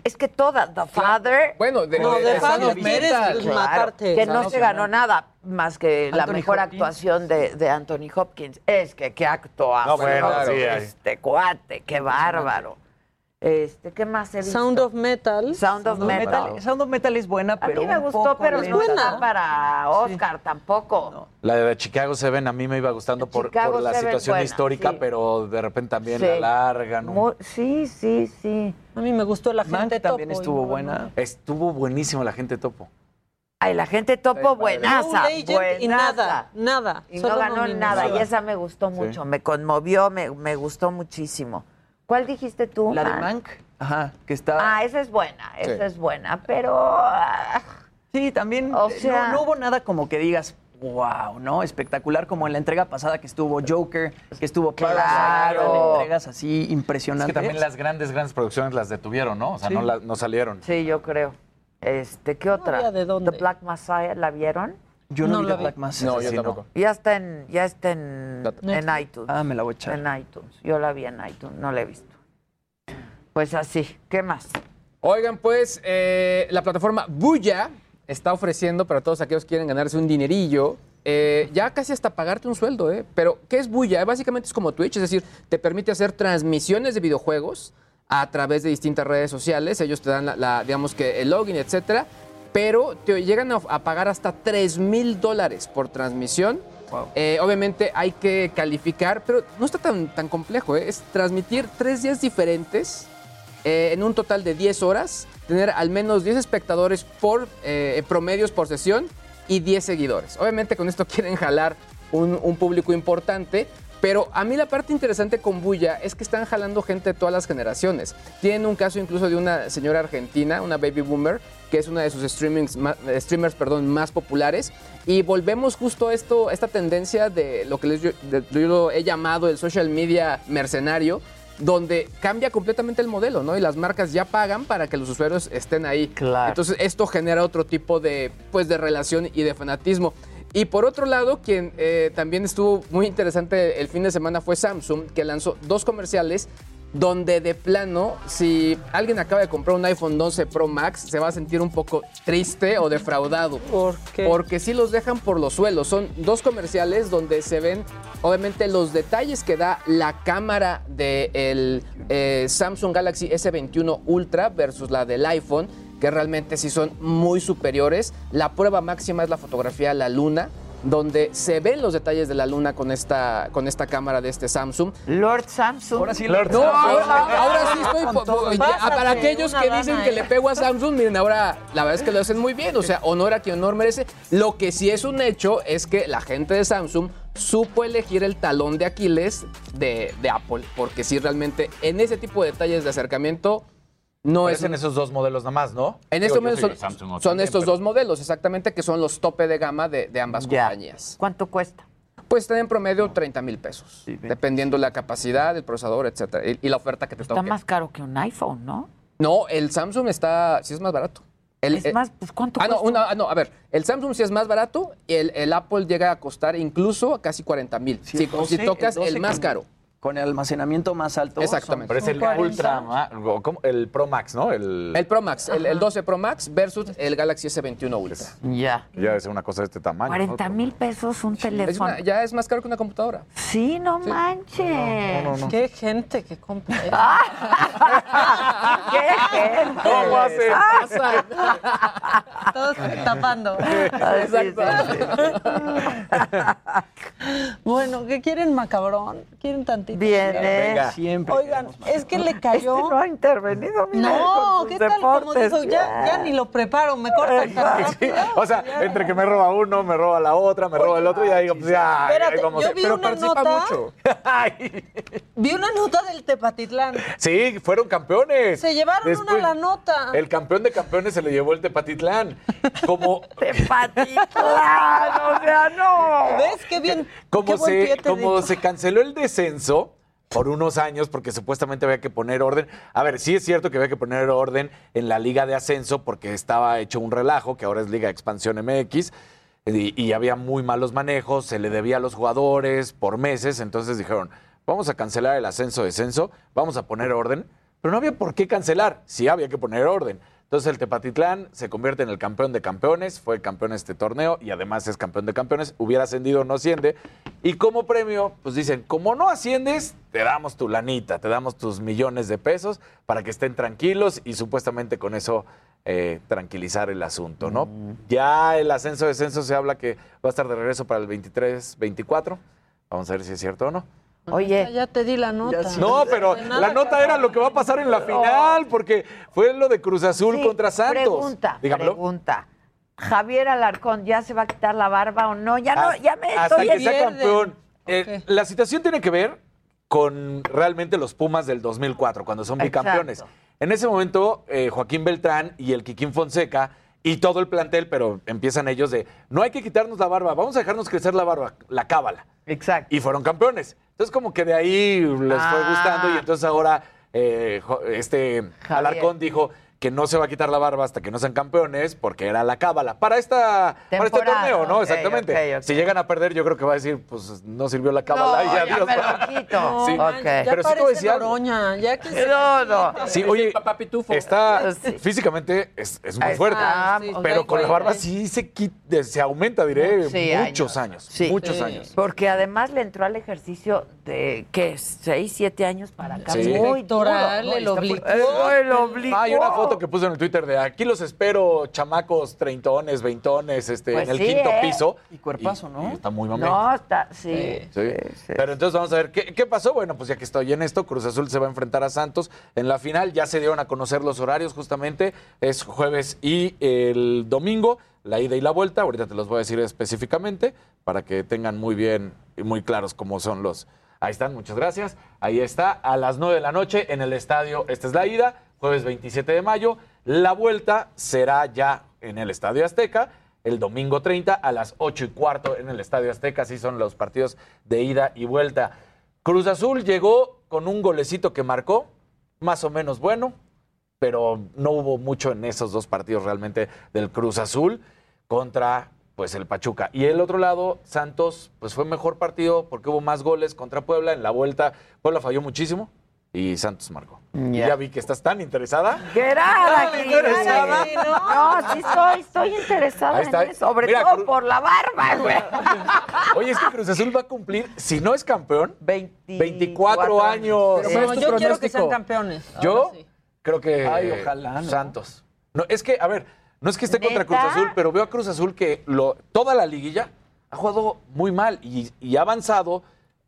es que toda, The Father, Bueno, de, No, de- Father pues, claro, matarte. que no se ganó nada más que la Anthony mejor Hopkins. actuación de, de Anthony Hopkins. Es que qué actuación. No, bueno, claro. Este cuate, qué bárbaro. Este, ¿qué más he visto? Sound of Metal. Sound of Metal. Sound of Metal es buena, A pero mí me un gustó, poco pero no está para Oscar tampoco. La de Chicago Seven a mí me iba gustando por, la Seven, situación buena, histórica, sí. pero de repente también Sí. la largan. sí, sí, sí. A mí me gustó la gente también topo, estuvo y no, buena. no. Estuvo buenísimo la gente topo. Ay, la gente topo buenaza, No Legend buenaza. y nada, nada. Y no solo ganó nominación. nada. Y esa me gustó mucho, me conmovió, me, me gustó muchísimo. ¿Cuál dijiste tú? La de Man? Mank, ajá, que está... Ah, esa es buena, esa Sí. es buena, pero... ah, Sí, también O eh, sea- no, no hubo nada como que digas, wow, ¿no? Espectacular como en la entrega pasada que estuvo Joker, que estuvo Claro. entregas así Es impresionantes. que también las grandes, grandes producciones las detuvieron, ¿no? O sea, Sí. no, la- no salieron. sí, yo creo. Este, ¿qué otra? había de dónde. The Black Messiah, ¿la vieron? Yo no, No vi la The vi. Black Mass. No, yo Sí, no. tampoco. Ya está en, ya está en, en iTunes. Ah, me la voy a echar. En iTunes. Yo la vi en iTunes, no la he visto. Pues así, ¿qué más? Oigan, pues eh, la plataforma Buya está ofreciendo para todos aquellos que quieren ganarse un dinerillo eh, ya casi hasta pagarte un sueldo, ¿eh? Pero, ¿qué es Bulla? Básicamente es como Twitch, es decir, te permite hacer transmisiones de videojuegos a través de distintas redes sociales. Ellos te dan, la, la, digamos que, el login, etcétera. Pero te llegan a, a pagar hasta 3 mil dólares por transmisión. Eh, obviamente hay que calificar, pero no está tan, tan complejo. ¿eh? Es transmitir tres días diferentes eh, en un total de 10 horas, tener al menos 10 espectadores por eh, promedios por sesión y 10 seguidores. Obviamente con esto quieren jalar un, un público importante, pero a mí la parte interesante con Bulla es que están jalando gente de todas las generaciones. Tienen un caso incluso de una señora argentina, una baby boomer, que es una de sus streamings, streamers perdón, más populares. Y volvemos justo a esto, esta tendencia de lo que les- yo, de- yo lo he llamado el social media mercenario, donde cambia completamente el modelo, ¿no? Y las marcas ya pagan para que los usuarios estén ahí. Claro. Entonces esto genera otro tipo de, pues, de relación y de fanatismo. Y por otro lado, quien eh, también estuvo muy interesante el fin de semana fue Samsung, que lanzó dos comerciales donde de plano, si alguien acaba de comprar un iPhone 12 Pro Max, se va a sentir un poco triste o defraudado. ¿Por qué? Porque sí los dejan por los suelos. Son dos comerciales donde se ven, obviamente, los detalles que da la cámara del Samsung Galaxy S21 Ultra versus la del iPhone, que realmente sí son muy superiores. La prueba máxima es la fotografía a la luna donde se ven los detalles de la luna con esta, con esta cámara de este Samsung. Lord Samsung. Ahora sí, no, ahora, ahora sí estoy. Para aquellos que dicen que ¿eh? le pego a Samsung, miren, ahora la verdad es que lo hacen muy bien. O sea, honor a quien honor merece. Lo que sí es un hecho es que la gente de Samsung supo elegir el talón de Aquiles de, de Apple. Porque sí, realmente en ese tipo de detalles de acercamiento. No es en esos dos modelos nada más, ¿no? en Digo, estos momentos son, de Samsung son también, estos pero- dos modelos, exactamente, que son los tope de gama de, de ambas compañías. ¿Cuánto cuesta? Pues están en promedio 30 mil pesos, dependiendo la capacidad del procesador, etcétera, y, y la oferta que te Está toque. más caro que un iPhone, ¿no? No, el Samsung está, sí es más barato. El- Es el- más, pues ¿cuánto Ah, no, cuesta? una- ah, no, a ver, el Samsung sí es más barato y el, el Apple llega a costar incluso a casi 40 mil. Sí, si, el 12, si tocas el el, 12 más caro. Con el almacenamiento más alto. Exactamente. Pero es el Ultra, el Pro Max, ¿no? El, El Pro Max, el, el 12 Pro Max versus el Galaxy S21 Ultra. Ya. Ya ser una cosa de este tamaño. ¿no? 40 mil pesos un Es teléfono. una- ya es más caro que una computadora. Sí, no manches. Qué gente que compra. eso. ¡Qué gente! ¿Cómo hace? Todos tapando. Bueno, ¿qué quieren macabrón? ¿Quieren tantito? Viene. Venga. Siempre. Oigan, es que le cayó. Este no ha intervenido, mira, No, ¿qué tal? Como dijo, ya, ya ni lo preparo, me cortan tan rápido. O sea, entre que me roba uno, me roba la otra, me roba el otro, y ya digo, pues ya. Espérate, como yo vi pero una participa nota. mucho. Vi una nota del Tepatitlán. Sí, fueron campeones. Se llevaron Después, una la nota. El campeón de campeones se le llevó el Tepatitlán. Como, Tepatitlán, o sea, no. ¿Ves qué bien? qué como, buen pie se, te como se canceló el descenso por unos años porque supuestamente había que poner orden. A ver, sí es cierto que había que poner orden en la liga de ascenso porque estaba hecho un relajo, que ahora es Liga Expansión MX, y, y había muy malos manejos, se le debía a los jugadores por meses, entonces dijeron, vamos a cancelar el ascenso-descenso, vamos a poner orden, pero no había por qué cancelar, sí había que poner orden. Entonces el Tepatitlán se convierte en el campeón de campeones, fue campeón de este torneo y además es campeón de campeones, hubiera ascendido o no asciende. Y como premio, pues dicen, como no asciendes, te damos tu lanita, te damos tus millones de pesos para que estén tranquilos y supuestamente con eso eh, tranquilizar el asunto, ¿no? Ya el ascenso-descenso se habla que va a estar de regreso para el 23-24. Vamos a ver si es cierto o no. Oye, Ya te di la nota. No, pero nada la nota era lo que va a pasar en la final, porque fue lo de Cruz Azul sí, contra Santos. Pregunta, Dígamelo. pregunta. Javier Alarcón, ¿ya se va a quitar la barba o no? Ya no, Hasta- ya me Hasta estoy que sea campeón. Eh, La situación tiene que ver con realmente los Pumas del 2004, cuando son bicampeones. Exacto. En ese momento, eh, Joaquín Beltrán y el Kikín Fonseca y todo el plantel, pero empiezan ellos de, no hay que quitarnos la barba, vamos a dejarnos crecer la barba, la cábala. Exacto. Y fueron campeones. Entonces como que de ahí les fue Ah. gustando y entonces ahora eh, este Javier. Alarcón dijo que no se va a quitar la barba hasta que no sean campeones, porque era la cábala. Para, esta, para este torneo, ¿no? Exactamente. Si llegan a perder, yo creo que va a decir, pues no sirvió la cábala y ya adiós. me lo quito. No, Sí. man, ya Pero sí decir algo. Noroña, ya que se- No, no. Sí, oye, Papá Pitufo. está Sí. físicamente es, es muy fuerte. sí, pero con la barba sí se, quita- se aumenta, diré, Sí, muchos años. Sí. Muchos Sí. años. Porque además le entró al ejercicio de, ¿qué? ¿Seis, siete años para acá? Sí. Muy duro, ¿no? Y el oblicuo. Eh, El oblicuo. Ah, hay una foto que puse en el Twitter de aquí los espero, chamacos, treintones, veintones, este, Pues en el sí, quinto ¿eh? piso. Y cuerpazo, ¿no? y está muy mamey. No, está, sí. Sí. sí. Pero entonces vamos a ver, ¿qué, qué pasó? Bueno, pues ya que estoy en esto, Cruz Azul se va a enfrentar a Santos en la final. Ya se dieron a conocer los horarios justamente. Es jueves y el domingo, la ida y la vuelta. Ahorita te los voy a decir específicamente para que tengan muy bien y muy claros cómo son los... Ahí están, muchas gracias. Ahí está, a las 9 de la noche en el estadio. Esta es la ida, jueves 27 de mayo. La vuelta será ya en el Estadio Azteca el domingo 30 a las 8 y cuarto en el Estadio Azteca. Así son los partidos de ida y vuelta. Cruz Azul llegó con un golecito que marcó, más o menos bueno, pero no hubo mucho en esos dos partidos realmente del Cruz Azul contra pues el Pachuca. Y el otro lado, Santos, pues fue mejor partido porque hubo más goles contra Puebla. En la vuelta, Puebla falló muchísimo y Santos marcó. Y Ya. vi que estás tan interesada. Gerarda, Ah, aquí, interesada. aquí, no, sí estoy, estoy interesada en eso, sobre Mira, todo por la barba, güey. Oye, es que Cruz Azul va a cumplir, si no es campeón, 24, 24 años. Pero No, ¿cuál es tu yo quiero que sean campeones. Yo sí. creo que Ay, ojalá, ¿no? Santos. No, es que, a ver, no es que esté contra. Cruz Azul, pero veo a Cruz Azul que lo, toda la liguilla ha jugado muy mal y, y ha avanzado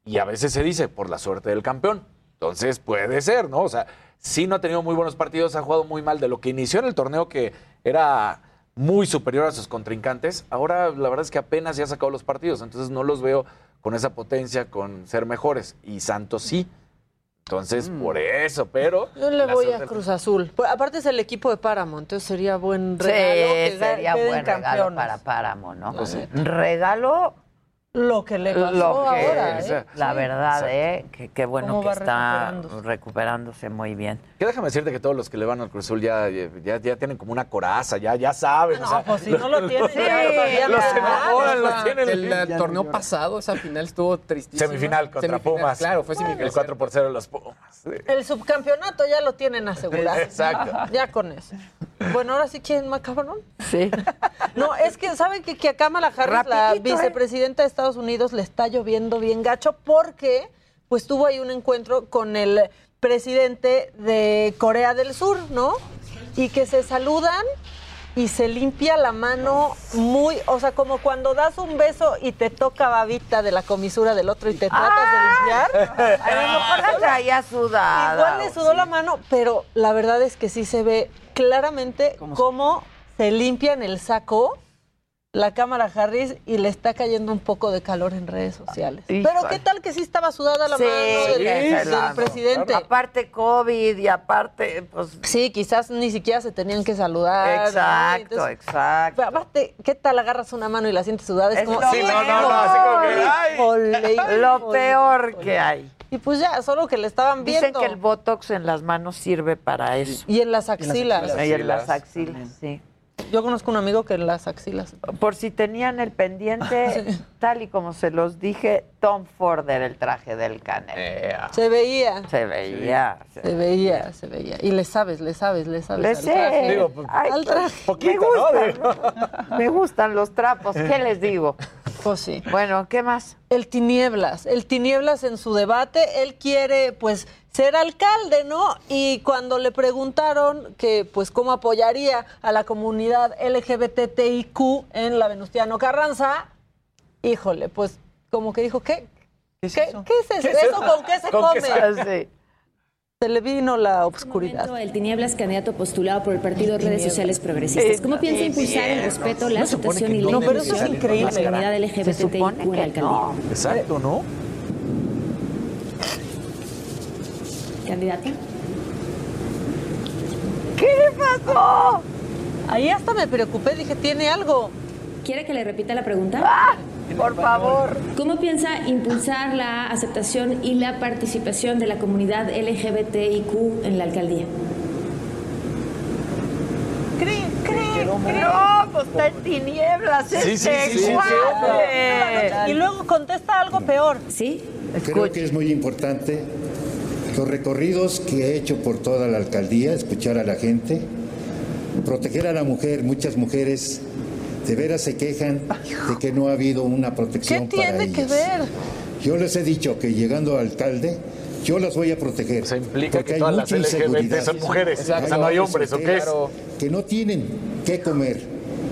y a veces se dice por la suerte del campeón. Entonces puede ser, ¿no? O sea, sí no ha tenido muy buenos partidos, ha jugado muy mal de lo que inició en el torneo que era muy superior a sus contrincantes. Ahora la verdad es que apenas ya ha sacado los partidos, entonces no los veo con esa potencia, con ser mejores. Y Santos sí. Entonces, por eso, pero... Yo le voy a Cruz Azul. Pues, aparte es el equipo de Páramo, entonces sería buen Sí, regalo. que ga- sería buen regalo campeones. para Páramo, ¿no? Pues sí. Regalo Lo que le pasó lo que ahora, es, ¿eh? la Sí. verdad, ¿eh? Que qué bueno ¿Cómo que está recuperándose? recuperándose muy bien. Que déjame decirte que todos los que le van al Cruz Azul ya, ya, ya tienen como una coraza, ya, ya saben. o No, sea, pues si no lo tienen, Sí, ya los más. enamoran, los tienen. El, eh, torneo pasado, esa final estuvo tristísima. Semifinal contra Semifinal, Pumas. Claro, fue semifinal. El 4 por 0 de los Pumas. Sí. El subcampeonato ya lo tienen asegurado. Exacto. Ya con eso. Bueno, ahora sí quieren macabrón. Sí. No, es que saben que, que a Kamala Harris, la Rapidito, ¿eh? Estados Unidos, le está lloviendo bien gacho porque pues tuvo ahí un encuentro con el presidente de Corea del Sur, ¿no? Y que se saludan y se limpia la mano muy, o sea, como cuando das un beso y te toca babita de la comisura del otro y te tratas Ah. de limpiar. A lo mejor la traía sudada. Igual le sudó la mano, pero la verdad es que sí se ve claramente cómo se limpia en el saco la cámara Harris y le está cayendo un poco de calor en redes sociales. Híjole. Pero qué tal que sí estaba sudada la Sí, mano del, presidente. Aparte COVID y aparte, pues... Sí, quizás ni siquiera se tenían que saludar. ¿no? Exacto, Entonces, exacto. aparte, ¿qué tal agarras una mano y la sientes sudada? Es, Es como, lo Sí, no, no, no, así como que, ay. híjole, Lo peor que hay. Y pues ya, solo que le estaban Dicen viendo. que el botox en las manos sirve para eso. Y en las axilas. Y en las axilas, sí. Yo conozco un amigo que en las axilas. Por si tenían el pendiente, tal y como se los dije, Tom Ford era el traje del Canelo. Se veía. Se veía. se- Se veía, se veía. Y le sabes, le sabes, le sabes. Le al sé. traje. Digo, pues, Ay, al traje. Poquito, me ¿no? gustan, me gustan los trapos. ¿Qué les digo? Pues sí. Bueno, ¿qué más? El Tinieblas, el Tinieblas en su debate, él quiere pues ser alcalde, ¿no? Y cuando le preguntaron que pues cómo apoyaría a la comunidad LGBTIQ en la Venustiano Carranza, híjole, pues como que dijo, ¿qué? ¿Qué es ¿Qué, eso? qué es eso? ¿Qué es ¿Eso eso? con qué se ¿Con come? qué. Se le vino la obscuridad. momento, el Tinieblas, candidato postulado por el Partido Redes Sociales Progresistas. ¿Cómo piensa impulsar el respeto, la aceptación que y no la No, pero eso es inclusión increíble, de la comunidad LGBTIQ en la alcaldía? no. Exacto, ¿no? ¿Candidato? ¿Qué le pasó? Ahí hasta me preocupé, dije, tiene algo. ¿Quiere que le repita la pregunta? Ah, por favor. ¿Cómo piensa impulsar la aceptación y la participación de la comunidad LGBTIQ en la alcaldía? Cri, cri, cri. No, pues está en tinieblas Sí, este sí, sí. Y luego contesta algo peor. ¿Sí? Creo que es muy importante los recorridos que he hecho por toda la alcaldía, escuchar a la gente, proteger a la mujer. Muchas mujeres de veras se quejan de que no ha habido una ¿Qué protección para tiene que ellas. ver? Yo les he dicho que llegando a alcalde, yo las voy a proteger. Se implica porque que hay todas las mucha LGBT inseguridad. son mujeres. Hay O sea, no hay hombres ¿o qué? Que no tienen qué comer.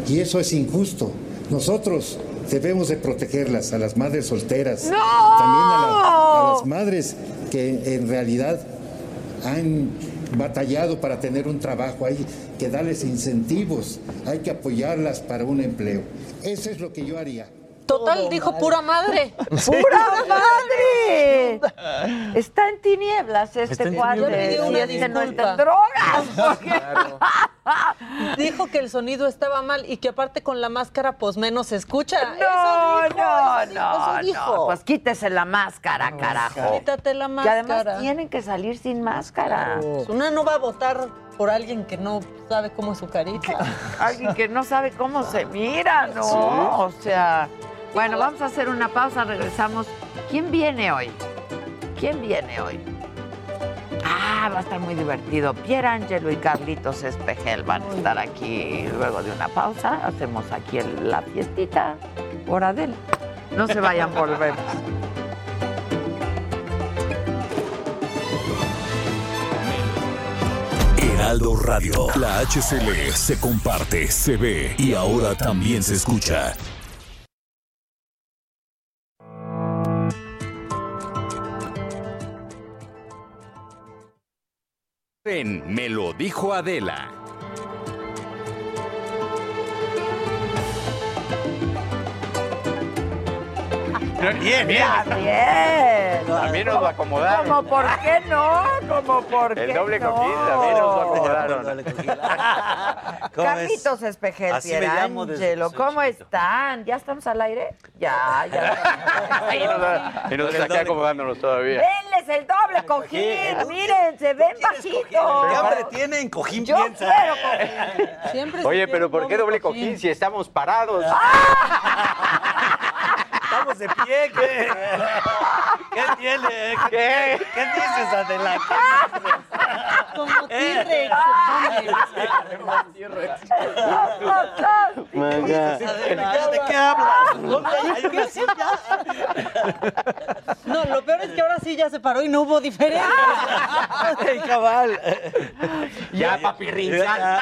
Y eso es injusto. Nosotros debemos de protegerlas, a las madres solteras. ¡No! También a, la- a las madres que en realidad han batallado para tener un trabajo. Hay que darles incentivos. Hay que apoyarlas para un empleo. Eso es lo que yo haría. Total, dijo pura madre. ¡Pura madre! Está en tinieblas este en tinieblas. Y Yo le pido una no está en disculpa. drogas. porque- Dijo que el sonido estaba mal y que aparte con la máscara pues menos se escucha. No, Eso dijo, no, eso dijo, no, eso dijo. no. Pues quítese la máscara, carajo. Quítate la Que máscara. además tienen que salir sin máscara. Una no va a votar por alguien que no sabe cómo es su carita. Alguien que no sabe cómo se mira, ¿no? Sí. O sea, bueno, vamos a hacer una pausa, regresamos. ¿Quién viene hoy? ¿Quién viene hoy? Ah, va a estar muy divertido. Pierangelo y Carlitos Espejel van a estar aquí luego de una pausa. Hacemos aquí el- la fiestita por Adela. No se vayan, volvemos. Heraldo Radio. La HCL se comparte, se ve y ahora también se escucha. Me lo dijo Adela. Bien, bien. Ah, bien. También nos lo acomodaron. ¿Cómo por qué no? ¿Cómo por qué El doble no? coquín también nos lo acomodaron. ¿Cómo Carlitos Espejel, soy ¿cómo están? ¿Ya estamos al aire? Ya, ya. Y nos, y nos está aquí acomodándonos todavía. Denles el doble cojín, miren, se ven bajitos. ¿Qué hambre tienen? Cojín Yo piensa. quiero cojín. Siempre Oye, pero ¿por qué doble cojín si estamos parados? Estamos de pie, ¿qué? ¿Qué tiene? ¿Qué, ¿Qué dices, Adela? ¿Qué dices? Como T-Rex. Adela, ¿de qué hablas? ¿Dónde hay una silla? No, lo peor es que ahora sí ya se paró y no hubo diferencia. Ey, cabal. Ya, papi Rinzal.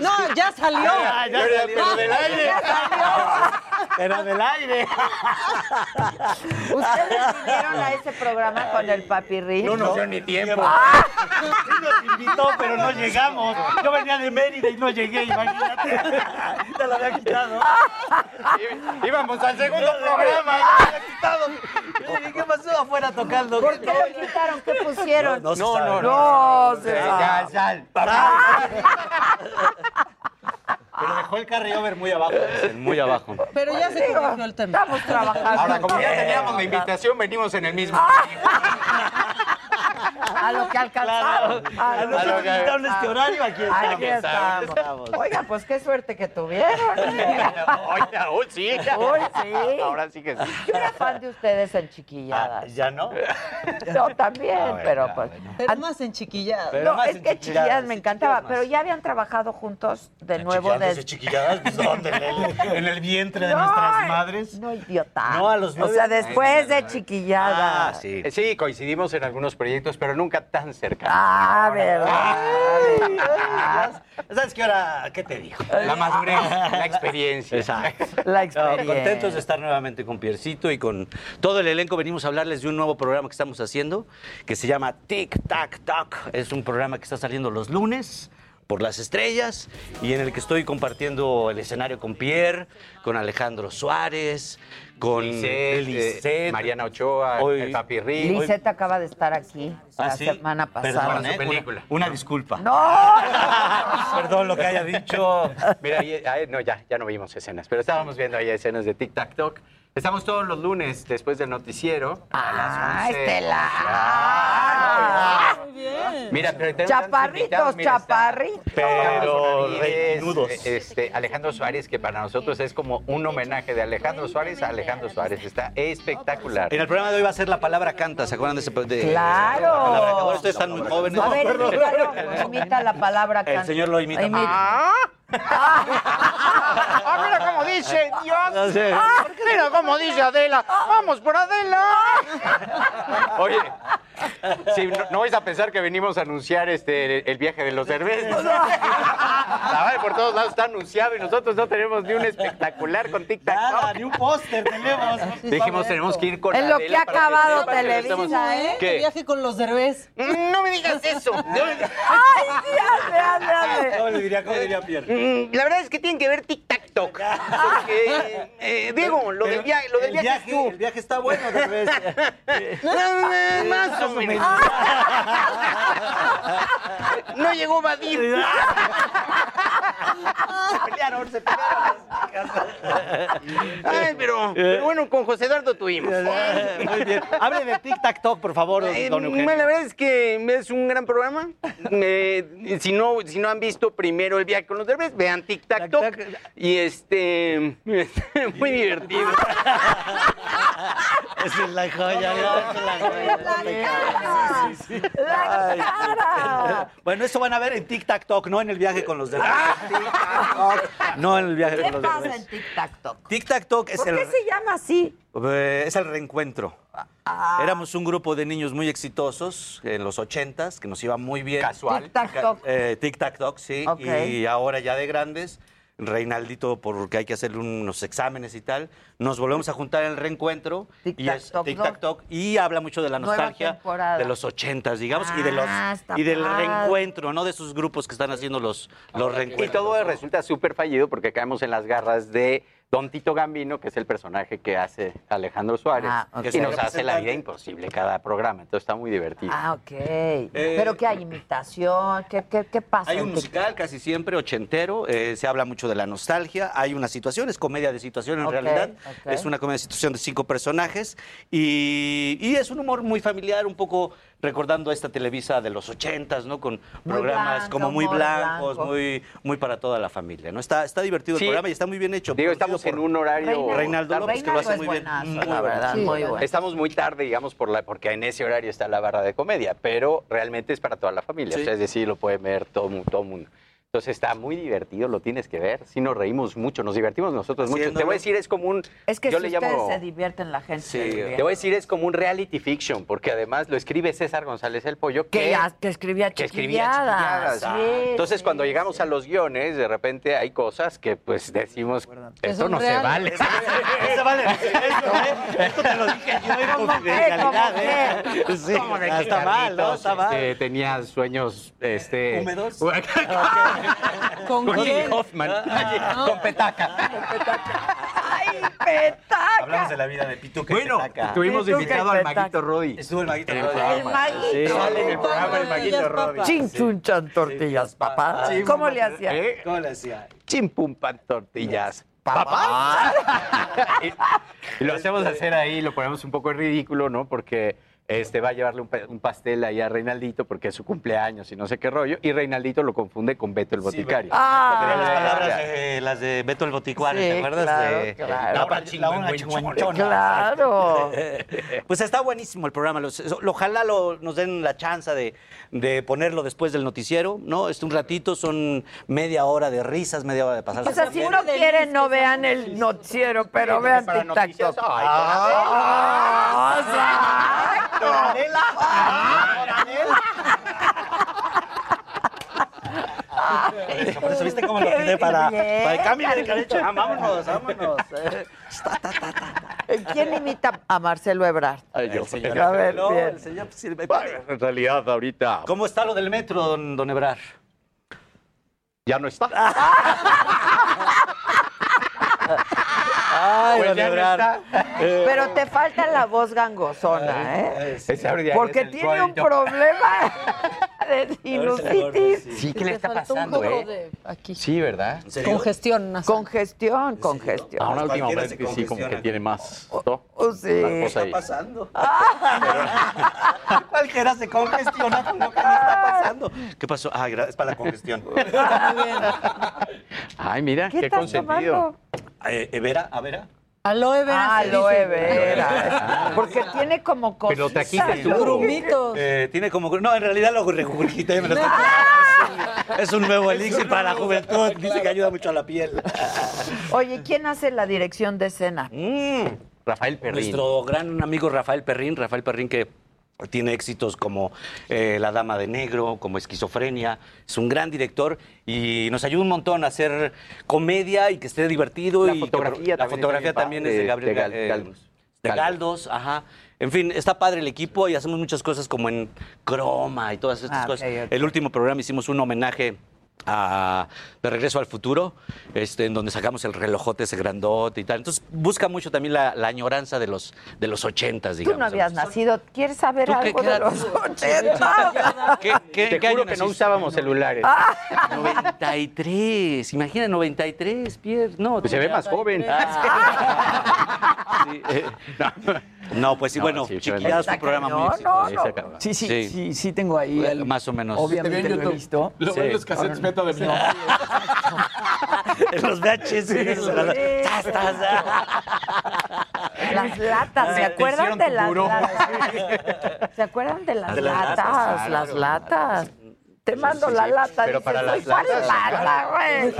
No, ya salió. Ya, ya salió. Pero del aire. Ya salió. Pero del aire. ¿Ustedes vinieron a ese programa con el papirrín? No nos dio ni tiempo. Sí nos invitó, pero no llegamos. Yo venía de Mérida y no llegué, imagínate. Te lo había quitado. Íbamos al segundo programa. Ya lo había quitado. Yo dije, ¿qué pasó afuera tocando? ¿Por qué lo quitaron? ¿Qué pusieron? No, no, se No, no, No, se Ya, ya. Pero dejó el carryover muy abajo. Muy abajo. Pero ya se corrigió el tema. Estamos trabajando. Ahora, como ya teníamos la invitación, venimos en el mismo. A lo que alcanzaron. A lo los que que este horario, aquí estamos. Aquí estamos. Oiga, pues qué suerte que tuvieron. Oye, hoy sí. Hoy sí. Ahora sí que sí. Yo era fan de ustedes en chiquilladas. ¿Ya no? Yo también, Ah, pero pues. Pero más en chiquillada. Pero no, es que chiquilladas, chiquilladas me encantaba, chiquilladas pero ya habían trabajado juntos de nuevo Chiquilladas, desde. chiquilladas, pues, ¿dónde? ¿En el, en el vientre de No, nuestras madres? No, idiota. No, a los O nueve sea, años. después de chiquillada. Ah, sí. Eh, Sí, coincidimos en algunos proyectos, pero nunca tan cerca. Ah, verdad. ¿Sabes qué hora? ¿Qué te dijo? La madurez, la experiencia. Exacto. La No, experiencia. contentos de estar nuevamente con Piercito y con todo el elenco. Venimos a hablarles de un nuevo programa que estamos haciendo que se llama Tic Tac Tac. Es un programa que está saliendo los lunes por las estrellas y en el que estoy compartiendo el escenario con Pierre, con Alejandro Suárez, con Lisette, Lisette, eh, Mariana Ochoa, Hoy- el Papi Ri. Lisette acaba de estar aquí la ¿Ah, sí? semana pasada. Perdón, ¿eh? Película. Una, una disculpa. ¡No! Perdón lo que haya dicho. Mira, ahí- ahí- no, ya, ya no vimos escenas, pero estábamos viendo ahí escenas de Tic Tac Toc. Estamos todos los lunes después del noticiero. a las ¡Ah, 11. Estela! Ah. Mira, pero tenemos Chaparritos, mira, está- chaparritos. Pero Reinudos. este, Alejandro Suárez, que para nosotros es como un homenaje de Alejandro Suárez a Alejandro Suárez. Está espectacular. En el programa de hoy va a ser la palabra canta, ¿se acuerdan de ese? De, Claro. canta? Ahora ustedes están muy jóvenes. A ver, imítalo, imita la palabra El can- señor lo imita. Imita. Ah, mira cómo dice Dios. No sé. Mira cómo dice Adela. Vamos por Adela. Oye, sí, no, no vais a pensar que venimos a anunciar este el viaje de los cervezas. La verdad, por todos lados está anunciado y nosotros no tenemos ni un espectacular con Tic Tac. Nada, ni un póster tenemos. Dijimos tenemos que ir con En lo que ha acabado que Televisa, estamos- ¿eh? ¿Qué? Viaje con los derbés. No me digas eso. ¡Ay, sí, hazle, hazle, hazle! ¿Cómo le diría, cómo diría Pierre? Mm, La verdad es que tienen que ver Tic Tac Toc. Porque, eh, Diego, lo del viaje, lo del el viaje, es tú. El viaje está bueno, tal vez. Eh, Más o menos. No llegó Badir. Se pelearon, se pelearon. Ay, pero, pero bueno, con José Eduardo tuvimos. Muy bien. Hable de Tic Tac Toc, por favor, Eh, don Eugenio. la verdad es que es un gran programa. Eh, si, no, si no han visto primero el viaje con los derbes, vean Tic Tac Toc. Y este, muy divertido. Esa es la joya, la joya. Sí, sí, sí. ¡La Ay, cara! Bueno, eso van a ver en Tic Tac Toc, no en el viaje con los demás. No en el viaje ¿Qué con los pasa demás. en Tic Tac Toc? Tic Tac Toc es ¿Por el, qué se llama así? eh, es el reencuentro. Ah. Éramos un grupo de niños muy exitosos en los ochentas, que nos iba muy bien. Casual. Tic Tac Toc. Eh, Tic Tac Toc, sí. Y ahora ya de grandes, Reinaldito, porque hay que hacerle unos exámenes y tal, nos volvemos a juntar en el reencuentro. Tic y es Toc, Tic ¿no? Tac Toc. Y habla mucho de la nostalgia de los ochentas, digamos, y, de los, Ah, y del reencuentro, ¿no? De esos grupos que están haciendo los, los Y reencuentros. todo resulta súper fallido porque caemos en las garras de Don Tito Gambino, que es el personaje que hace Alejandro Suárez. Ah, ok. Y nos hace la vida imposible cada programa. Entonces está muy divertido. Ah, ok. ¿Pero qué hay? ¿Imitación? ¿Qué, qué, qué pasa? Hay un musical casi siempre ochentero, eh, se habla mucho de la nostalgia, hay una situación, es comedia de situación en realidad, es una comedia de situación de cinco personajes y, y es un humor muy familiar, un poco recordando esta Televisa de los ochentas, ¿no? Con Muy programas como muy blancos, blanco. muy, muy para toda la familia, ¿no? Está, está divertido Sí. el programa y está muy bien hecho. Digo, estamos en un horario... Reinaldo- López, que lo hace muy bien. la verdad, Sí. muy bueno. Estamos muy tarde, digamos, por la, porque en ese horario está la barra de comedia, pero realmente es para toda la familia. Sí. O sea, es decir, lo puede ver todo el todo mundo. Entonces está muy divertido, lo tienes que ver. Sí nos reímos mucho, nos divertimos nosotros mucho. Te voy a decir, es como un... Es que yo si le ustedes llamo... se divierten, la gente Sí, se. Te voy a decir, es como un reality fiction, porque además lo escribe César González el Pollo, que, que, ya- que escribía que escribía chiquilladas. Sí, Entonces, sí, cuando llegamos sí. a los guiones, de repente hay cosas que pues decimos, esto no se vale. Eso vale, esto. Esto te lo dije yo en ¿Cómo confidencialidad, qué? ¿eh? Sí, ¿Cómo de que está mal, ¿no? Está mal. este, tenía sueños este, ¿Húmedos? ¿Con Con quién? Jimmy Hoffman. Con Petaca. ¡Ay, petaca! Hablamos de la vida de Pituca y Bueno, Petaca. tuvimos Pituca invitado al. Maguito Rodi. Estuvo el Maguito En el Rodi. programa. Maguito. Sí, sale en el programa el Maguito Tortillas, Rodi. papá. Chin chun chan tortillas, papá. Sí, ¿Cómo muy le hacía? ¿Eh? ¿Cómo le hacía? Chim pum pan tortillas. ¡Papá! y, y lo hacemos hacer ahí, lo ponemos un poco en ridículo, ¿no? Porque este va a llevarle un, pa- un pastel ahí a Reinaldito porque es su cumpleaños y no sé qué rollo. Y Reinaldito lo confunde con Beto el boticario. Ah. Las palabras, ya. de, las de Beto el Boticuario, Sí, ¿te acuerdas? claro, de, claro. La una, la una chinguanchona. Claro. Pues está buenísimo el programa. Los- ojalá lo- nos den la chance de, de ponerlo después del noticiero, ¿no? Este un ratito, son media hora de risas, media hora de pasar. O sea, si no quieren, no vean el noticiero, pero vean para Ah, exacto. Por eso, ¿viste cómo lo quedé para, para el cambio de cabeza? Ah, vámonos, vámonos. eh. ¿Quién imita a Marcelo Ebrard? Ay, yo. A ver, No, bien. el señor, pues, me- En realidad, ahorita ¿Cómo está lo del metro, don, don Ebrar? ya no está. Ay, Pues don ya no está. Pero te falta la voz gangosona, ¿eh? Porque tiene un problema de sinusitis. Sí, ¿qué le está pasando, eh? de aquí. Sí, ¿verdad? Congestión nasal. Congestión, congestión. Ahora Cualquiera últimamente sí, como que tiene más. ¿no? Oh, sí. ¿Qué está pasando? Jera se congestiona con lo que le está pasando. ¿Qué pasó? Ah, es para la congestión. Ay, mira, ¿Qué consentido. Eh, eh, Vera, a Vera. Aloe vera. Ah, aloe vera. Porque tiene como cosas. Pero trajiste tú. Grumitos. Eh, tiene como. No, en realidad lo regurgité y me lo estoy Es un nuevo elixir para la juventud. Dice que ayuda mucho a la piel. Oye, ¿quién hace la dirección de escena? Mm. Rafael Perrín. Nuestro gran amigo Rafael Perrín, Rafael Perrín que tiene éxitos como eh, La Dama de Negro, como Esquizofrenia, es un gran director y nos ayuda un montón a hacer comedia y que esté divertido. La y que- fotografía la también fotografía también es de Gabriel de Gal- eh, Galdos. de Galdos, ajá. En fin, está padre el equipo y hacemos muchas cosas como en croma y todas estas Ah, cosas. El último programa hicimos un homenaje a De Regreso al Futuro, este, en donde sacamos el relojote ese grandote y tal. Entonces busca mucho también la, la añoranza de los, de los ochentas, Tú digamos. no habías nacido. ¿Quieres saber ¿Tú algo qué de los? 80? ¿Qué, qué, Te qué juro año que no usábamos celulares. 93, imagina 93, Pierre. No, Pues se ve más joven. Sí, eh, no, pues sí, No, bueno, sí, chiquilladas fue un programa muy exitoso. no, no. Sí, sí, sí, Sí. sí, tengo ahí. el- Más o menos. Obviamente lo he visto. Lo Sí. ven los cassettes beta de mi En los VHS. Las latas, ¿se acuerdan de las latas? ¿Se acuerdan de las latas? Las latas. Te mando la lata. pero dices, para "Soy las ¿cuál latas". lata, güey?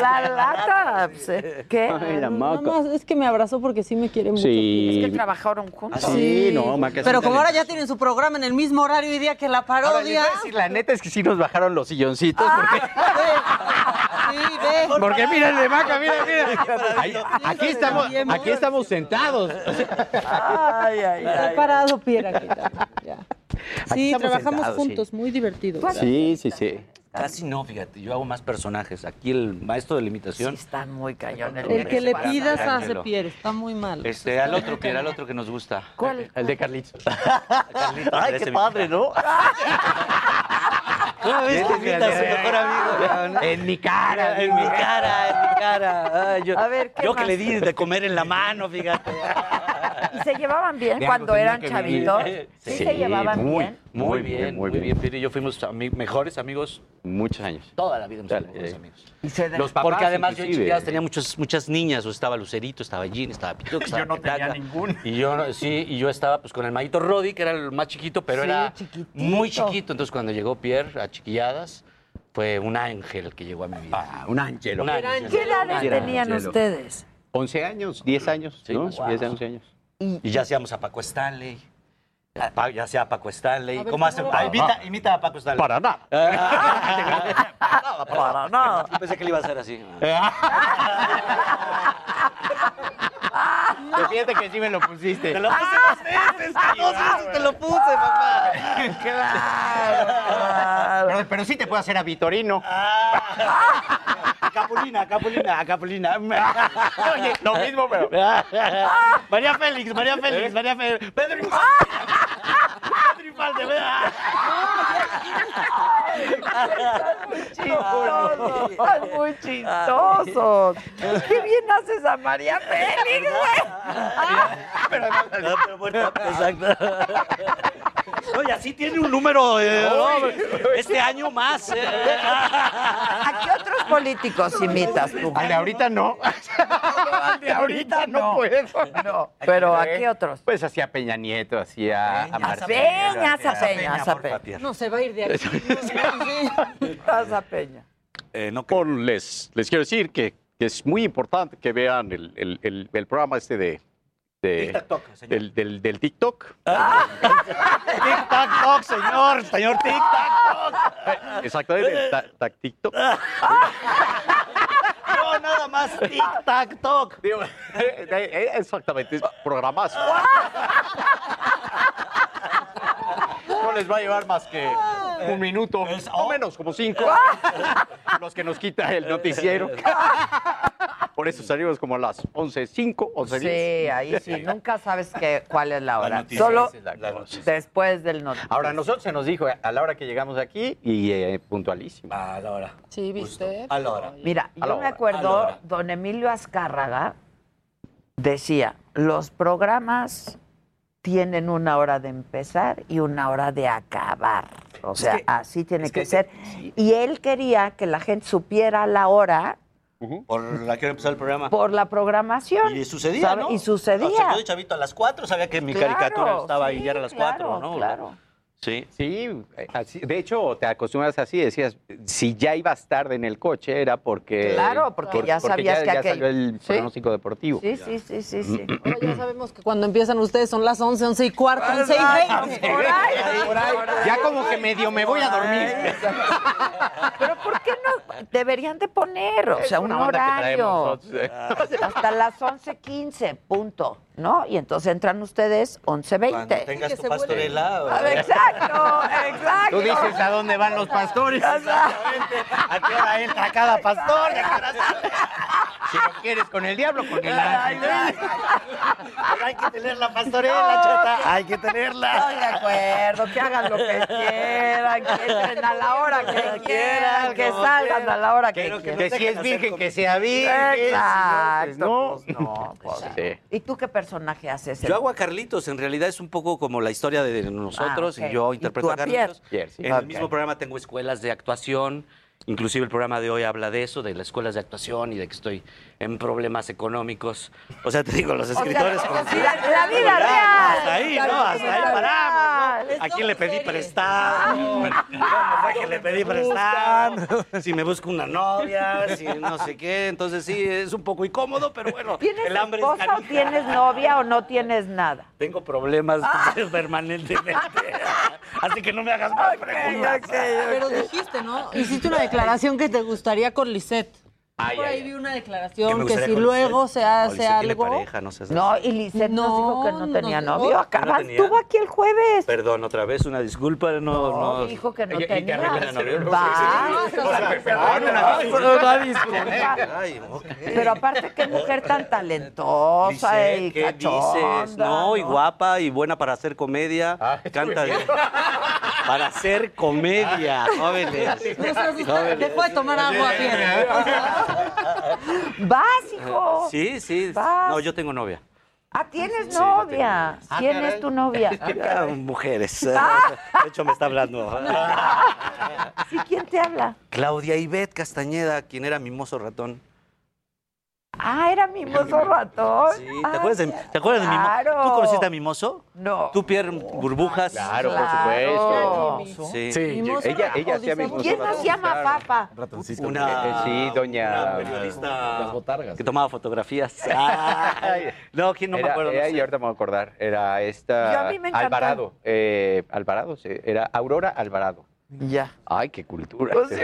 La lata. pues, ¿eh? ¿Qué? Ay, la maca. más es que me abrazó porque sí me quiere mucho. Sí. Es que trabajaron juntos. Sí, no, maca. Pero sí, como ahora ya tienen su programa en el mismo horario y día que la Ahora, parodia. voy a decir, la neta es que sí nos bajaron los silloncitos. Porque, Sí, ve. porque mira el de maca, mira, mira. Ahí- aquí, estamos, aquí estamos sentados. Ay, ay, He ay. parado, Piera. Aquí. Sí, trabajamos sentados, sí. juntos, muy divertido. Sí, sí, sí. Casi no, fíjate, yo hago más personajes. Aquí el maestro de la Sí, imitación. están muy cañón. El que le pidas hace Pierre, está muy mal. Este, al otro que era el otro que nos gusta. ¿Cuál? El de Carlitos. Carlitos, Ay, qué padre, ¿no? ¿Cómo ves que invita a su mejor amigo? En mi cara. En mi cara, en mi cara. Ay, yo A ver, ¿qué yo que más? le di de comer en la mano, fíjate. ¿Y se llevaban bien De cuando algo eran que vivir. chavitos? ¿Sí, Sí, se llevaban muy, bien? Muy bien, muy bien. Piri y yo fuimos ami- mejores amigos Muchos años. toda la vida. hemos sido mejores eh. amigos. Y se de- Los papás, Porque además yo en tenía muchas, muchas niñas, o estaba Lucerito, estaba Jean, estaba Pito, estaba Yo no tenía ninguna. Y yo, no- sí, y yo estaba pues con el maguito Roddy, que era el más chiquito, pero Sí, era chiquitito. muy chiquito. Entonces cuando llegó Pierre a Chiquilladas, fue un ángel que llegó a mi vida. Ah, un ángel. Un ángel. ¿Qué edades tenían ustedes? 11 años, 10 años, Sí, ¿no? más o 10, menos. 11 años. Y ya hacíamos a Paco Stanley. Ya sea Paco Stanley. Ver, ¿Cómo hace? ¿cómo Ah, imita, imita a Paco Stanley. Para nada. Para nada. Yo pensé que le iba a hacer así. Pero fíjate que sí me lo pusiste. Te lo puse dos veces, dos veces te lo puse, papá. Pero, pero sí te puedo hacer a Vitorino. A Capulina, Capulina, Capulina. Oye, lo mismo, pero. María Félix, María Félix, María Félix. Pedro Infante. Pedro Infante, vea. Están muy chistosos. Qué bien haces a María Félix, güey. Pero, pero exacto. No, y así tiene un número eh, este año más. eh. ¿A qué otros políticos imitas tú? Al de ahorita no. Al de ahorita no puedo. No, pero ¿a qué otros? Pues hacía Peña Nieto, hacía a A Marcelo. Peña, a Peña, a Peña. No se va a ir de aquí. A Peña. Eh, no, Por- les, les quiero decir que, que es muy importante que vean el, el- el- el programa este de... TikTok, señor. del, del, del TikTok. Tic-tac-toc, señor, señor tic-tac-toc. Exactamente, ta- ta- TikTok. No, nada más tic-tac-toc. Eh, eh, Exactamente, es programazo. No les va a llevar más que un minuto, o menos, como cinco, los que nos quita el noticiero. Por eso salimos como a las 11.05, 11.10. Sí, ahí sí, nunca sabes qué, cuál es la hora. Solo la- la después del noticiero. Ahora, nosotros se nos dijo a la hora que llegamos aquí y eh, puntualísimo. A la hora. Sí, ¿viste? A la hora. Mira, A yo me hora, acuerdo, don Emilio Azcárraga decía, los programas tienen una hora de empezar y una hora de acabar. O Es sea, que- así tiene es que, que- ser. Y él quería que la gente supiera la hora Por la que empezó el programa. por la programación. Y sucedía. Y sucedía. O sea, yo de chavito a las 4 sabía que mi Claro, caricatura estaba ahí sí, ya era a las claro, 4, ¿no? claro. Sí. Sí, así- de hecho, te acostumbras así, decías, si ya ibas tarde en el coche era porque... Claro, porque ya sabías ya, que ya aquel- salió el Sí. pronóstico deportivo. Sí, sí, sí, sí, sí. Ahora ya sabemos que cuando empiezan ustedes son las 11, 11 y cuarto, 11 y 20. Por ahí, Por ahí. Ya como que medio me voy a dormir. Pero ¿por qué no deberían de poner, o Es sea, un horario? ¿eh? Hasta las 11:15, punto, ¿no? Y entonces entran ustedes 11:20. Cuando tengas tu pastorela. o- Ah, Exacto, exacto. Tú dices a dónde van los pastores. Exactamente. ¿A qué hora entra cada pastor? Si lo quieres con el diablo, con el ángel. Pero hay que tener la pastorela, chata. Hay que tenerla. Estoy de acuerdo, que hagan lo que quieran, que entren a la hora que quieran, que salgan a la hora que quieran. no Que si es virgen, que sea virgen. Exacto. Si no, pues no, pues. Sí. ¿Y tú qué personaje haces? Yo hago a Carlitos, en realidad es un poco como la historia de nosotros Ah, y yo ¿Y interpreto a a Pierre? Carlitos. Pierre, sí. En el mismo programa tengo escuelas de actuación, inclusive el programa de hoy habla de eso, de las escuelas de actuación y de que estoy en problemas económicos. O sea, te digo, los escritores... sea, con- sí, la- la vida real. Hasta ahí, ¿no? Hasta ahí paramos, ¿no? ¿A quién le pedí prestado? ¿Cómo fue que le pedí prestado? Si me busco una novia, si no sé qué. Entonces sí, es un poco incómodo, pero bueno, ¿Tienes el hambre es esposa o canija. tienes novia o no tienes nada? Tengo problemas Ah. permanentemente. Así que no me hagas más preguntas. Pero dijiste, ¿no? Hiciste una declaración que te gustaría con Lisette. Ay, Por ay, ahí ay. vi una declaración que, si luego se No, hace Lisette algo. pareja, no No, y Lisette nos dijo que no No, tenía no, novio. no Acabas, estuvo aquí el jueves. Perdón, otra vez, una disculpa. No, No, no. dijo que no Y- tenía. novio. Va. Una disculpa. Ay, ok. Pero aparte, qué mujer tan talentosa y Lisette, ¿qué cachonda. dices? No, y guapa y buena para hacer comedia. Canta para hacer comedia, jóvenes. No. Dejó de tomar agua, Pierre. Vas, hijo. Sí, sí. Vas. No, yo tengo novia. Ah, tienes Sí, novia. tengo. ¿Quién Ah, caray. es tu novia? Ah, mujeres. De hecho, me está hablando. Sí, ¿quién te habla? Claudia Ivette Castañeda, quien era mimoso ratón. Ah, era Mimoso Ratón. Sí, ¿te acuerdas de, ¿te acuerdas de Mimoso? claro. ¿Tú conociste a Mimoso? No. ¿Tú, Pierre Burbujas? Claro, por Claro. supuesto. Sí. Sí, Mimoso ella, ella hacía mismo. ¿Quién nos llama Papa? Una, Eh, sí, doña- una periodista Las botargas. que tomaba fotografías. Ay, no, ¿quién no me Era- acuerdo? no era- sé. y ahorita me voy a acordar. Era Yo esta a mí me encantó. Alvarado. eh, Alvarado, sí. Era Aurora Alvarado. Ya. Ay, qué cultura. Pues sí.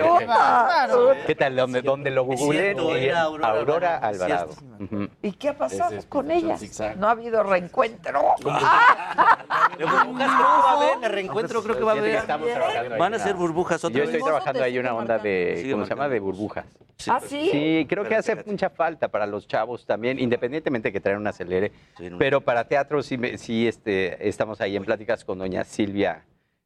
¿Qué tal? ¿Dónde, dónde lo googleé? Aurora Aurora Alvarado. ¿Y qué ha pasado es con ella? No ha habido reencuentro. De burbujas creo que va a haber, de reencuentro creo que va a haber. estamos trabajando ahí Van a ser burbujas otra Yo vez. estoy trabajando ahí una onda de, ¿cómo se llama? De burbujas. ¿Ah, sí? Sí, creo que hace mucha falta para los chavos también, independientemente que traen un acelere. Sí. Pero para teatro sí, me- sí este, estamos ahí en pláticas con doña Silvia.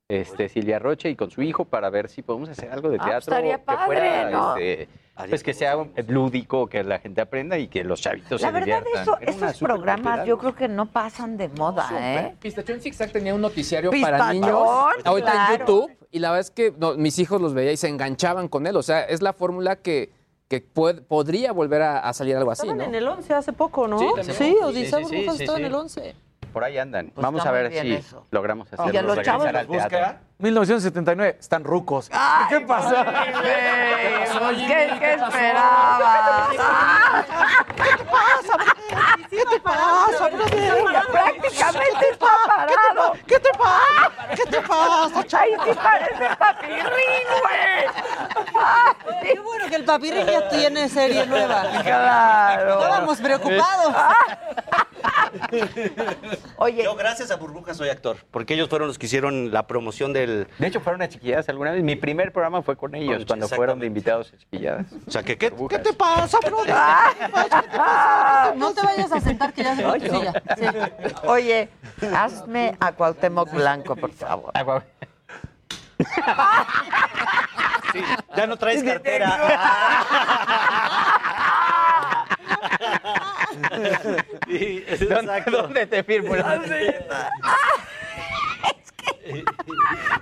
Este, Silvia Roche y con su hijo para ver si podemos hacer algo de Ah, teatro estaría que padre, fuera ¿no? este, pues que sea lúdico, que la gente aprenda y que los chavitos La se verdad, diviertan. eso, esos programas yo creo que no pasan de moda, ¿eh? Pistachón Zigzag tenía un noticiario Pistachón, para niños ahorita claro. en YouTube y la verdad es que no, mis hijos los veía y se enganchaban con él. O sea, es la fórmula que, que puede- podría volver a, a salir algo así, Estaban ¿no? en el 11 hace poco, ¿no? Sí, Sí, Sí, sí, sí, Burbujas sí, estaba sí. en el 11. Por ahí andan. Pues Vamos a ver si eso. logramos Y a los chavos al teatro. 1979, están rucos. ¿Qué pasó? Pues, ¿Qué, qué esperabas? ¿Qué pasa? ¿Qué te pasa? Prácticamente está parado. ¿Qué te pasa? ¿Qué te pasa? Sí parece papirrín, güey. Qué bueno que el papirrín ya tiene serie nueva. Claro. Estábamos preocupados. Oye, Yo, gracias a Burbujas, soy actor, porque ellos fueron los que hicieron la promoción del. De hecho, fueron a chiquilladas alguna vez. Mi primer programa fue con ellos, Con- cuando fueron de invitados a chiquilladas. O sea, que, ¿qué, Burbujas. ¿qué te pasa, bro? No te vayas a sentar que ya se tu silla. Sí. oye, hazme a Cuauhtémoc Blanco, por favor. Ah, guau. Ya no traes cartera. ¿Dónde, dónde te firmo?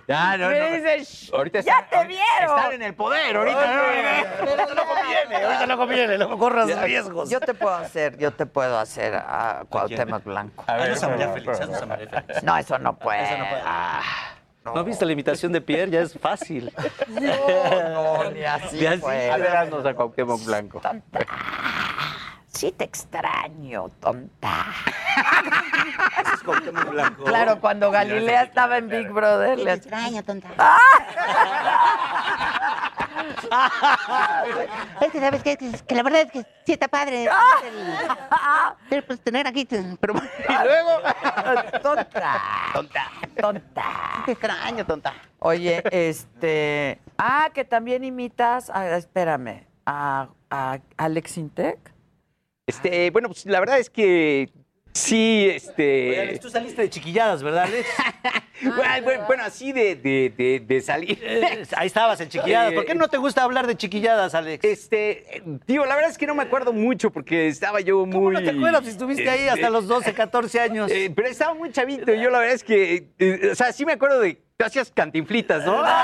Ya, no, Me no. dice, "Shh, Ahorita ya están- te vieron. Están en el poder, ahorita no, ahorita no conviene, ahorita no conviene, no corras Ya, riesgos. Yo te puedo hacer, yo te puedo hacer a Cuauhtémoc Blanco. Ah, no, María Félix, ah, no, María Félix. No, eso no puede. Eso no puede. Ah, ¿No viste la imitación de Pierre? Ya es fácil. No, no, ni así Ni así. fue. Adelántanos a Cuauhtémoc Blanco. Sí te extraño, tonta. Es Cuauhtémoc Blanco. Claro, cuando Galilea estaba en Big Brother. le- extraño, tonta. ¡Ah! Es que sabes qué? que, que la verdad es que sí está padre. ¡Ah! el- pues tener aquí. Pero, y luego. tonta. Tonta. Tonta. Te extraño, tonta. Oye, este. Ah, que también imitas. ah, espérame. A, a Alex Intec. Este, bueno, pues la verdad es que sí, este. Tú saliste de chiquilladas, ¿verdad, Alex? bueno, bueno, bueno, así de, de, de, de salir. Eh, Ahí estabas en chiquilladas. ¿Por qué no te gusta hablar de chiquilladas, Alex? Este, tío, la verdad es que no me acuerdo mucho porque estaba yo muy. ¿Cómo no te acuerdas si estuviste ahí hasta los 12, 14 años? Eh, pero estaba muy chavito. y Yo la verdad es que, eh, o sea, sí me acuerdo de tú hacías cantinflitas, ¿no?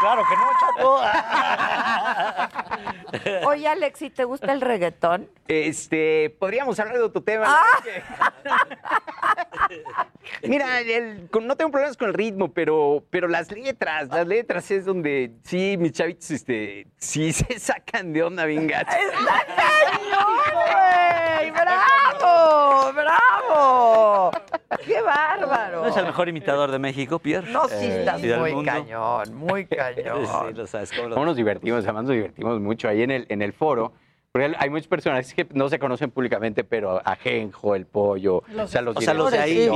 Claro que no, chapo. Oye, Alex, ¿y te gusta el reggaetón? Este, podríamos hablar de otro tema. Ah. Mira, el- con- no tengo problemas con el ritmo, pero, pero las letras, las letras es donde sí, mis chavitos, este, sí se sacan de onda bien gacho. ¡Güey! ¡Bravo! ¡Bravo! ¡Qué bárbaro! ¿No es el mejor imitador de México, Pierre? No, sí estás ¿Y del muy cañón, muy cañón. Sí, lo sabes. ¿cómo lo- ¿Cómo nos divertimos? Además nos divertimos mucho ahí en el, en el foro. Porque hay muchos personajes que no se conocen públicamente, pero Ajenjo, El Pollo, Los o sea, los, O sea, los de ahí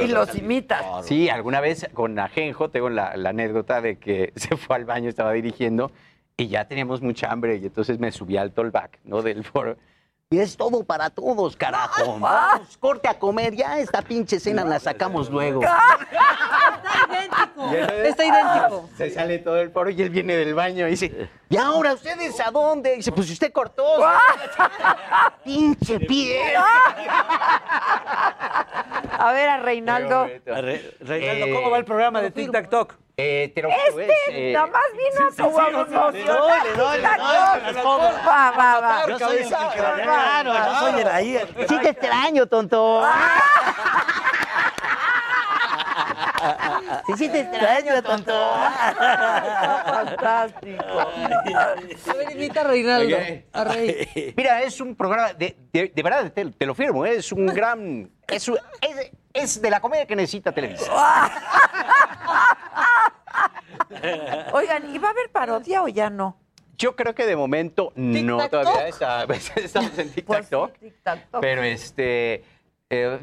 Y los imitas. Sí, alguna vez con Ajenjo tengo la, la anécdota de que se fue al baño, estaba dirigiendo y ya teníamos mucha hambre y entonces me subí al tollback, ¿no? Del foro. Y es todo para todos, carajo. Vamos, corte a comer. Ya esta pinche cena la sacamos luego. idéntico. Está idéntico. Se sale todo el foro y él viene del baño y dice, ¿Y ahora ustedes a dónde? Dice, pues si usted cortó. Pinche pie. A ver, a Reinaldo. Re- Reinaldo, ¿cómo va el programa de Tic Tac Toc? Eh, te lo juro, Este es, eh, nada más vino a tu emocionar. Le doy, le doy, le doy, pongo. Va, va, va. Yo soy el que Claro, yo soy el ahí. Sí te extraño, tonto. Sí, sí te extraño, tonto. Fantástico. A ver, imita a Reinaldo. A Rey. Mira, es un programa, de, de- de verdad, te, te lo firmo, ¿eh? es un gran... Es, es- es de la comedia que necesita Televisa. Oigan, ¿y va a haber parodia o ya no? Yo creo que de momento no, todavía está- estamos en Pues TikTok. Pero este, eh,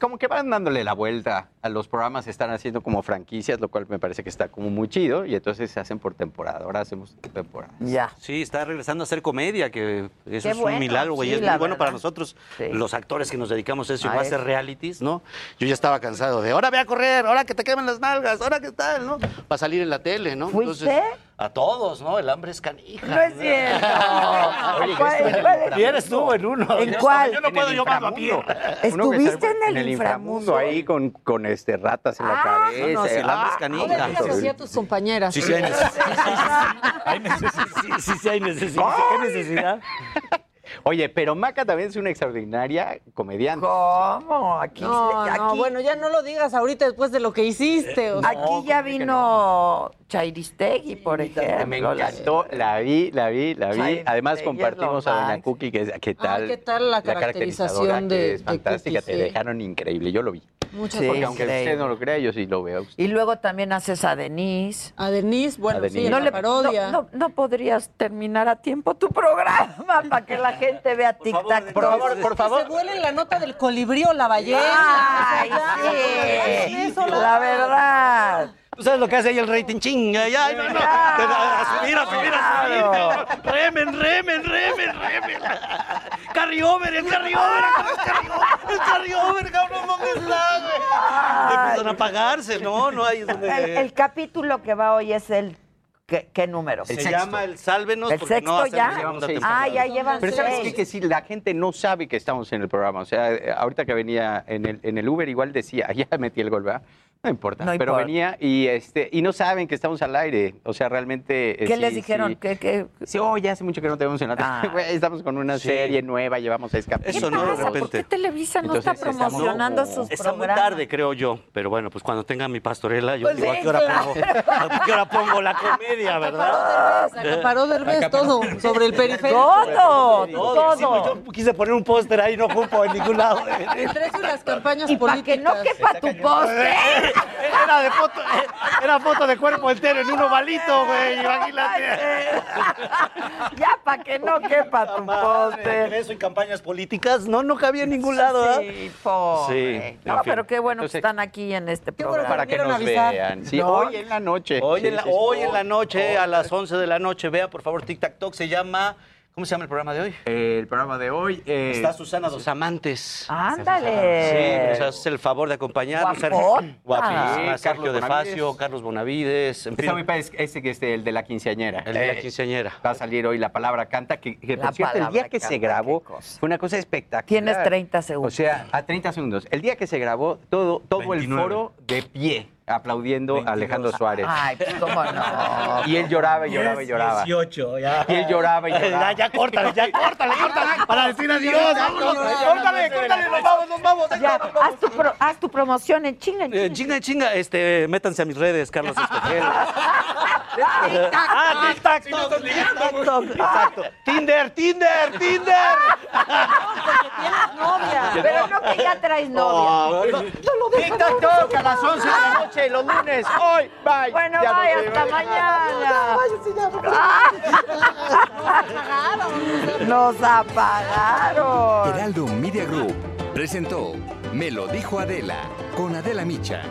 como que van dándole la vuelta a los programas, se están haciendo como franquicias, lo cual me parece que está como muy chido, y entonces se hacen por temporada. Ahora hacemos temporada. Ya. Sí, está regresando a hacer comedia, que eso Qué es bueno, un milagro, güey. sí, es muy bueno para nosotros, Sí. los actores que nos dedicamos a eso, y A más a hacer realities, ¿no? Yo ya estaba cansado de, ahora ve a correr, ahora que te quemen las nalgas, ahora que tal, ¿no? Para salir en la tele, ¿no? ¿Fuiste? A todos, ¿no? El hambre es canija. No es cierto. Oye, ¿Cuál- es? Bien estuvo en uno. ¿En cuál? Yo no puedo el llevarlo a pie. ¿Estuviste en el inframundo? ahí con, con este, ratas en la Ah, cabeza. no, no, si el hambre es Ah, canija. No le digas así a tus compañeras. Sí, sí hay necesidad. Hay necesidad. Sí, sí, sí hay necesidad. ¿Qué necesidad? Oye, pero Maca también es una extraordinaria comediante. ¿Cómo? Aquí, No, aquí, no, bueno, ya no lo digas ahorita después de lo que hiciste. o sea. aquí ya vino Chairistegui, por ejemplo. Me encantó, la vi, la vi, la vi. Además compartimos es a Doña. Cookie, que es, ¿qué Ah, tal? ¿qué tal la caracterizadora, caracterización que de- es de fantástica, Cookie, te sí. dejaron increíble, yo lo vi. Muchas Sí, Porque aunque usted no lo crea, yo sí lo veo. Y luego también haces a Denise. A Denise, bueno, A Denise. sí, No la le- parodia. No, no, no podrías terminar a tiempo tu programa para que la gente vea Tic Tac. Por favor, por favor. se duele la nota del colibrí o la ballena. Ay, sí, eso, la verdad. ¿Tú sabes lo que hace ahí el rating? Chinga, ya, no, no. A subir, a subir, a subir. Remen, remen, remen, remen. El carryover, el carryover, el carryover, cabrón, ¿dónde está, güey? Empiezan a apagarse, no, no hay El, donde... el capítulo que va hoy es el ¿Qué, qué número? Se llama el Sálvenos ¿El porque no sexto hacemos ya? Ah, ya llevan Pero ¿sabes qué? Que si la gente no sabe que estamos en el programa, o sea, eh, ahorita que venía en el, en el Uber igual decía, ya metí el gol, ¿verdad? No importa, No pero importa. venía y este y no saben que estamos al aire, o sea, realmente... eh, ¿Qué sí, les dijeron? sí. ¿Qué, qué? Sí, oh, ya hace mucho que no te vemos en la. Ah. Estamos con una Sí. serie nueva, llevamos seis capítulos. Eso no, de pasa? ¿Por repente. qué Televisa no Entonces, está estamos- promocionando sus Está muy programas? tarde, creo yo. Pero bueno, pues cuando tenga mi pastorela, yo Pues digo, sí, ¿a qué hora claro. pongo? ¿A qué hora pongo la comedia, verdad? Acaparó Derbez todo sobre el periférico. Todo, Todo. Sí, pues yo quise poner un póster ahí, no ocupo en ningún lado. Entre eso y las campañas Y para políticas. que no quepa tu poste. Era de foto, era foto de cuerpo entero en un ovalito, güey, imagínate. ya para que no quepa tu poste. Eso en campañas políticas, no, no cabía en ningún lado. Sí, pobre. Sí, No, en fin. pero qué bueno Entonces- que están aquí en este bueno programa. Para que nos avisar. vean. Sí, No. hoy en la noche. Hoy, Sí, en la, hoy en la noche, a las 11 de la noche, vea por favor Tic Tac Talk, se llama, ¿cómo se llama el programa de hoy? El programa de hoy... eh, Está Susana Dos Amantes. Ándale. Sí, nos hace el favor de acompañarnos. Guapísima, Sí, Sergio Carlos de Bonavides. Facio, Carlos Bonavides, en fin. Es- ese que es el de la quinceañera. El de la Eh, quinceañera. Va a salir hoy la palabra canta, que, que, La por cierto, el día que se grabó fue una cosa espectacular. Tienes 30 O segundos. sea, a 30 segundos. El día que se grabó, todo, todo el 29. foro de pie, aplaudiendo a Alejandro Suárez. Ay, pues cómo no. Y él lloraba y lloraba y lloraba. 18, ya. Y él lloraba y Ya, lloraba. ya, córtale, ya, córtale, córtale. Para decir adiós, vámonos. Córtale, córtale, nos vamos, nos vamos. Ya, haz tu, pro- haz tu promoción en chinga, en Eh, chinga. chinga, chinga, este, métanse a mis redes, Carlos Escoger. ah, Talk. Exacto. Tinder, Tinder, Tinder. Tienes novia. Pero no que ya traes novia. Tic Tac Talk a las 11 de la noche, los lunes. Hoy, bye. Bueno, Ya bye, vemos. hasta mañana. Nos apagaron. Heraldo Media Group presentó Me lo dijo Adela con Adela Micha.